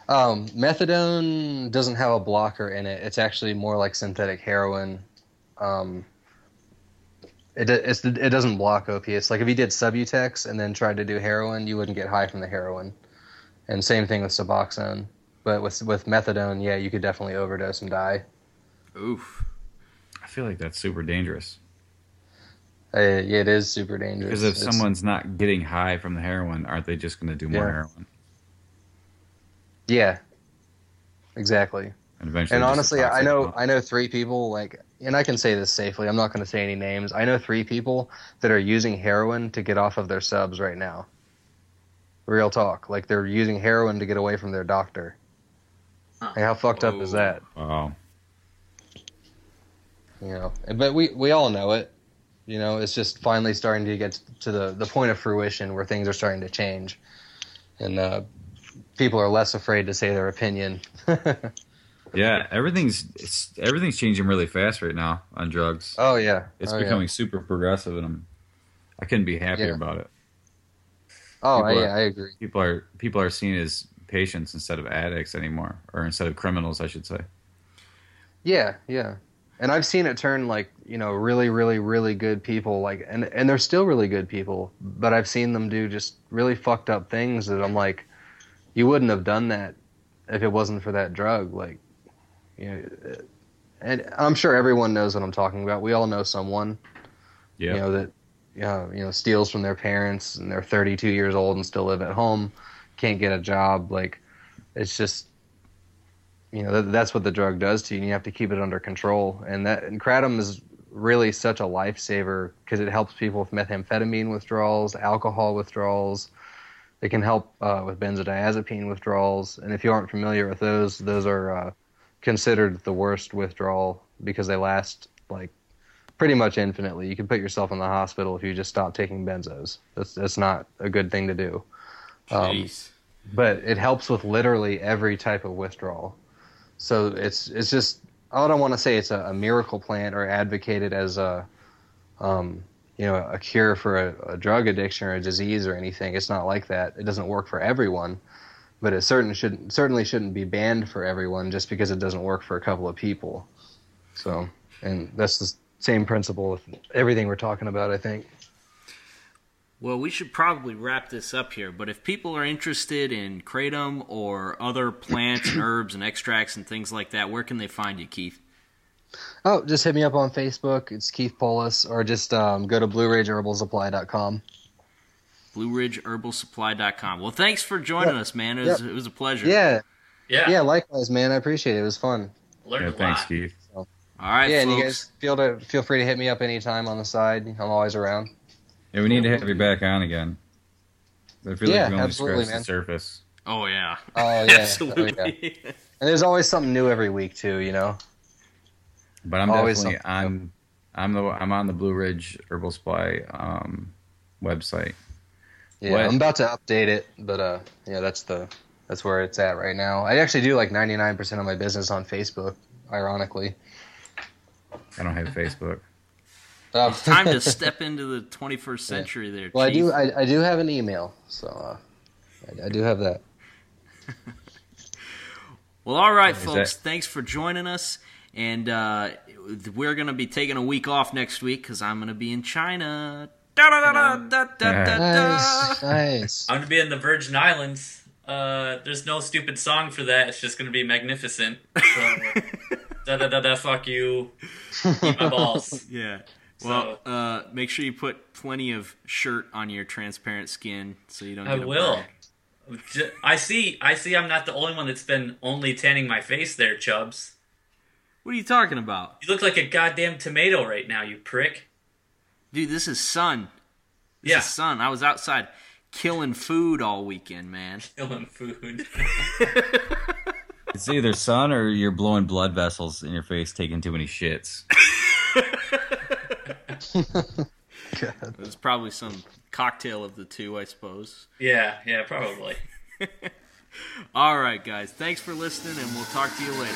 Um, methadone doesn't have a blocker in it. It's actually more like synthetic heroin. Um, it it's, it doesn't block opiates. Like if you did Subutex and then tried to do heroin, you wouldn't get high from the heroin. And same thing with Suboxone. But with with methadone, yeah, you could definitely overdose and die. Oof. I feel like that's super dangerous. Uh, yeah, it is super dangerous. Because if It's- someone's not getting high from the heroin, aren't they just going to do more Yeah. heroin? yeah, exactly. And eventually, and honestly, I know amount? I know three people like, and I can say this safely. I'm not going to say any names. I know three people that are using heroin to get off of their subs right now. Real talk, like they're using heroin to get away from their doctor. Huh. Like, how fucked up is Oh. that? Wow. You know, but we we all know it. You know, it's just finally starting to get to the the point of fruition where things are starting to change, and uh, people are less afraid to say their opinion. Yeah, everything's it's, everything's changing really fast right now on drugs. oh yeah, It's oh, yeah. becoming super progressive, and I'm I couldn't be happier Yeah. about it. Oh yeah, are- I agree. People are people are seen as patients instead of addicts anymore, or instead of criminals, I should say. Yeah, yeah. And I've seen it turn like, you know, really, really, really good people like and and they're still really good people, but I've seen them do just really fucked up things that I'm like, you wouldn't have done that if it wasn't for that drug. Like you know and I'm sure everyone knows what I'm talking about. We all know someone, Yeah, you know, that uh, you know, steals from their parents and they're 32 years old and still live at home, can't get a job. Like, it's just, you know, that, that's what the drug does to you. And you have to keep it under control. And that and kratom is really such a lifesaver because it helps people with methamphetamine withdrawals, alcohol withdrawals. It can help uh, with benzodiazepine withdrawals. And if you aren't familiar with those, those are uh, considered the worst withdrawal because they last like pretty much infinitely. You can put yourself in the hospital if you just stop taking benzos. That's that's not a good thing to do. Um, Jeez. but it helps with literally every type of withdrawal. So it's it's just I don't want to say it's a, a miracle plant or advocated as a um, you know a cure for a, a drug addiction or a disease or anything. It's not like that. It doesn't work for everyone, but it certain shouldn't certainly shouldn't be banned for everyone just because it doesn't work for a couple of people. So and that's the same principle with everything we're talking about. I think. Well, we should probably wrap this up here, but if people are interested in kratom or other plants and herbs and extracts and things like that, where can they find you, Keith? Oh, just hit me up on Facebook. It's Keith Polis, or just um, go to BlueRidgeHerbalSupply.com. BlueRidgeHerbalSupply.com. Well, thanks for joining Yep. us, man. It was, it was a pleasure. Yeah, Yeah. yeah, likewise, man. I appreciate it. It was fun. Learned yeah. a Thanks, lot. Keith. All right, yeah, and you guys feel to feel free to hit me up anytime on the side. I'm always around. Yeah, we need to have you back on again. I feel Yeah, like we only absolutely, scratched man. the surface. Oh yeah. Oh yeah, Absolutely. And there's always something new every week too. You know. But I'm Always definitely something I'm I'm the I'm on the Blue Ridge Herbal Supply um, website. Yeah, What? I'm about to update it, but uh, yeah, that's the that's where it's at right now. I actually do like 99% of my business on Facebook. Ironically. I don't have Facebook. Um, It's time to step into the 21st century there, Well, I do. I, I do have an email, so uh, I, I do have that. Well, all right, Is folks. that- Thanks for joining us. And uh, we're going to be taking a week off next week because I'm going to be in China. Da, da, da, da, da, da, da, Nice, nice. I'm gonna be in the Virgin Islands. Uh, there's no stupid song for that. It's just gonna be magnificent. So, da da da da. Fuck you. Eat my balls. Yeah. Well, uh, make sure you put plenty of shirt on your transparent skin so you don't I get will. burn. I see. I see. I'm not the only one that's been only tanning my face there, chubs What are you talking about? You look like a goddamn tomato right now, you prick. Dude, this is sun. This Yeah. is sun. I was outside. killing food all weekend, man. Killing food. It's either sun or you're blowing blood vessels in your face, taking too many shits. It was probably some cocktail of the two, I suppose. yeah, yeah, probably. All right, guys. Thanks for listening, and we'll talk to you later.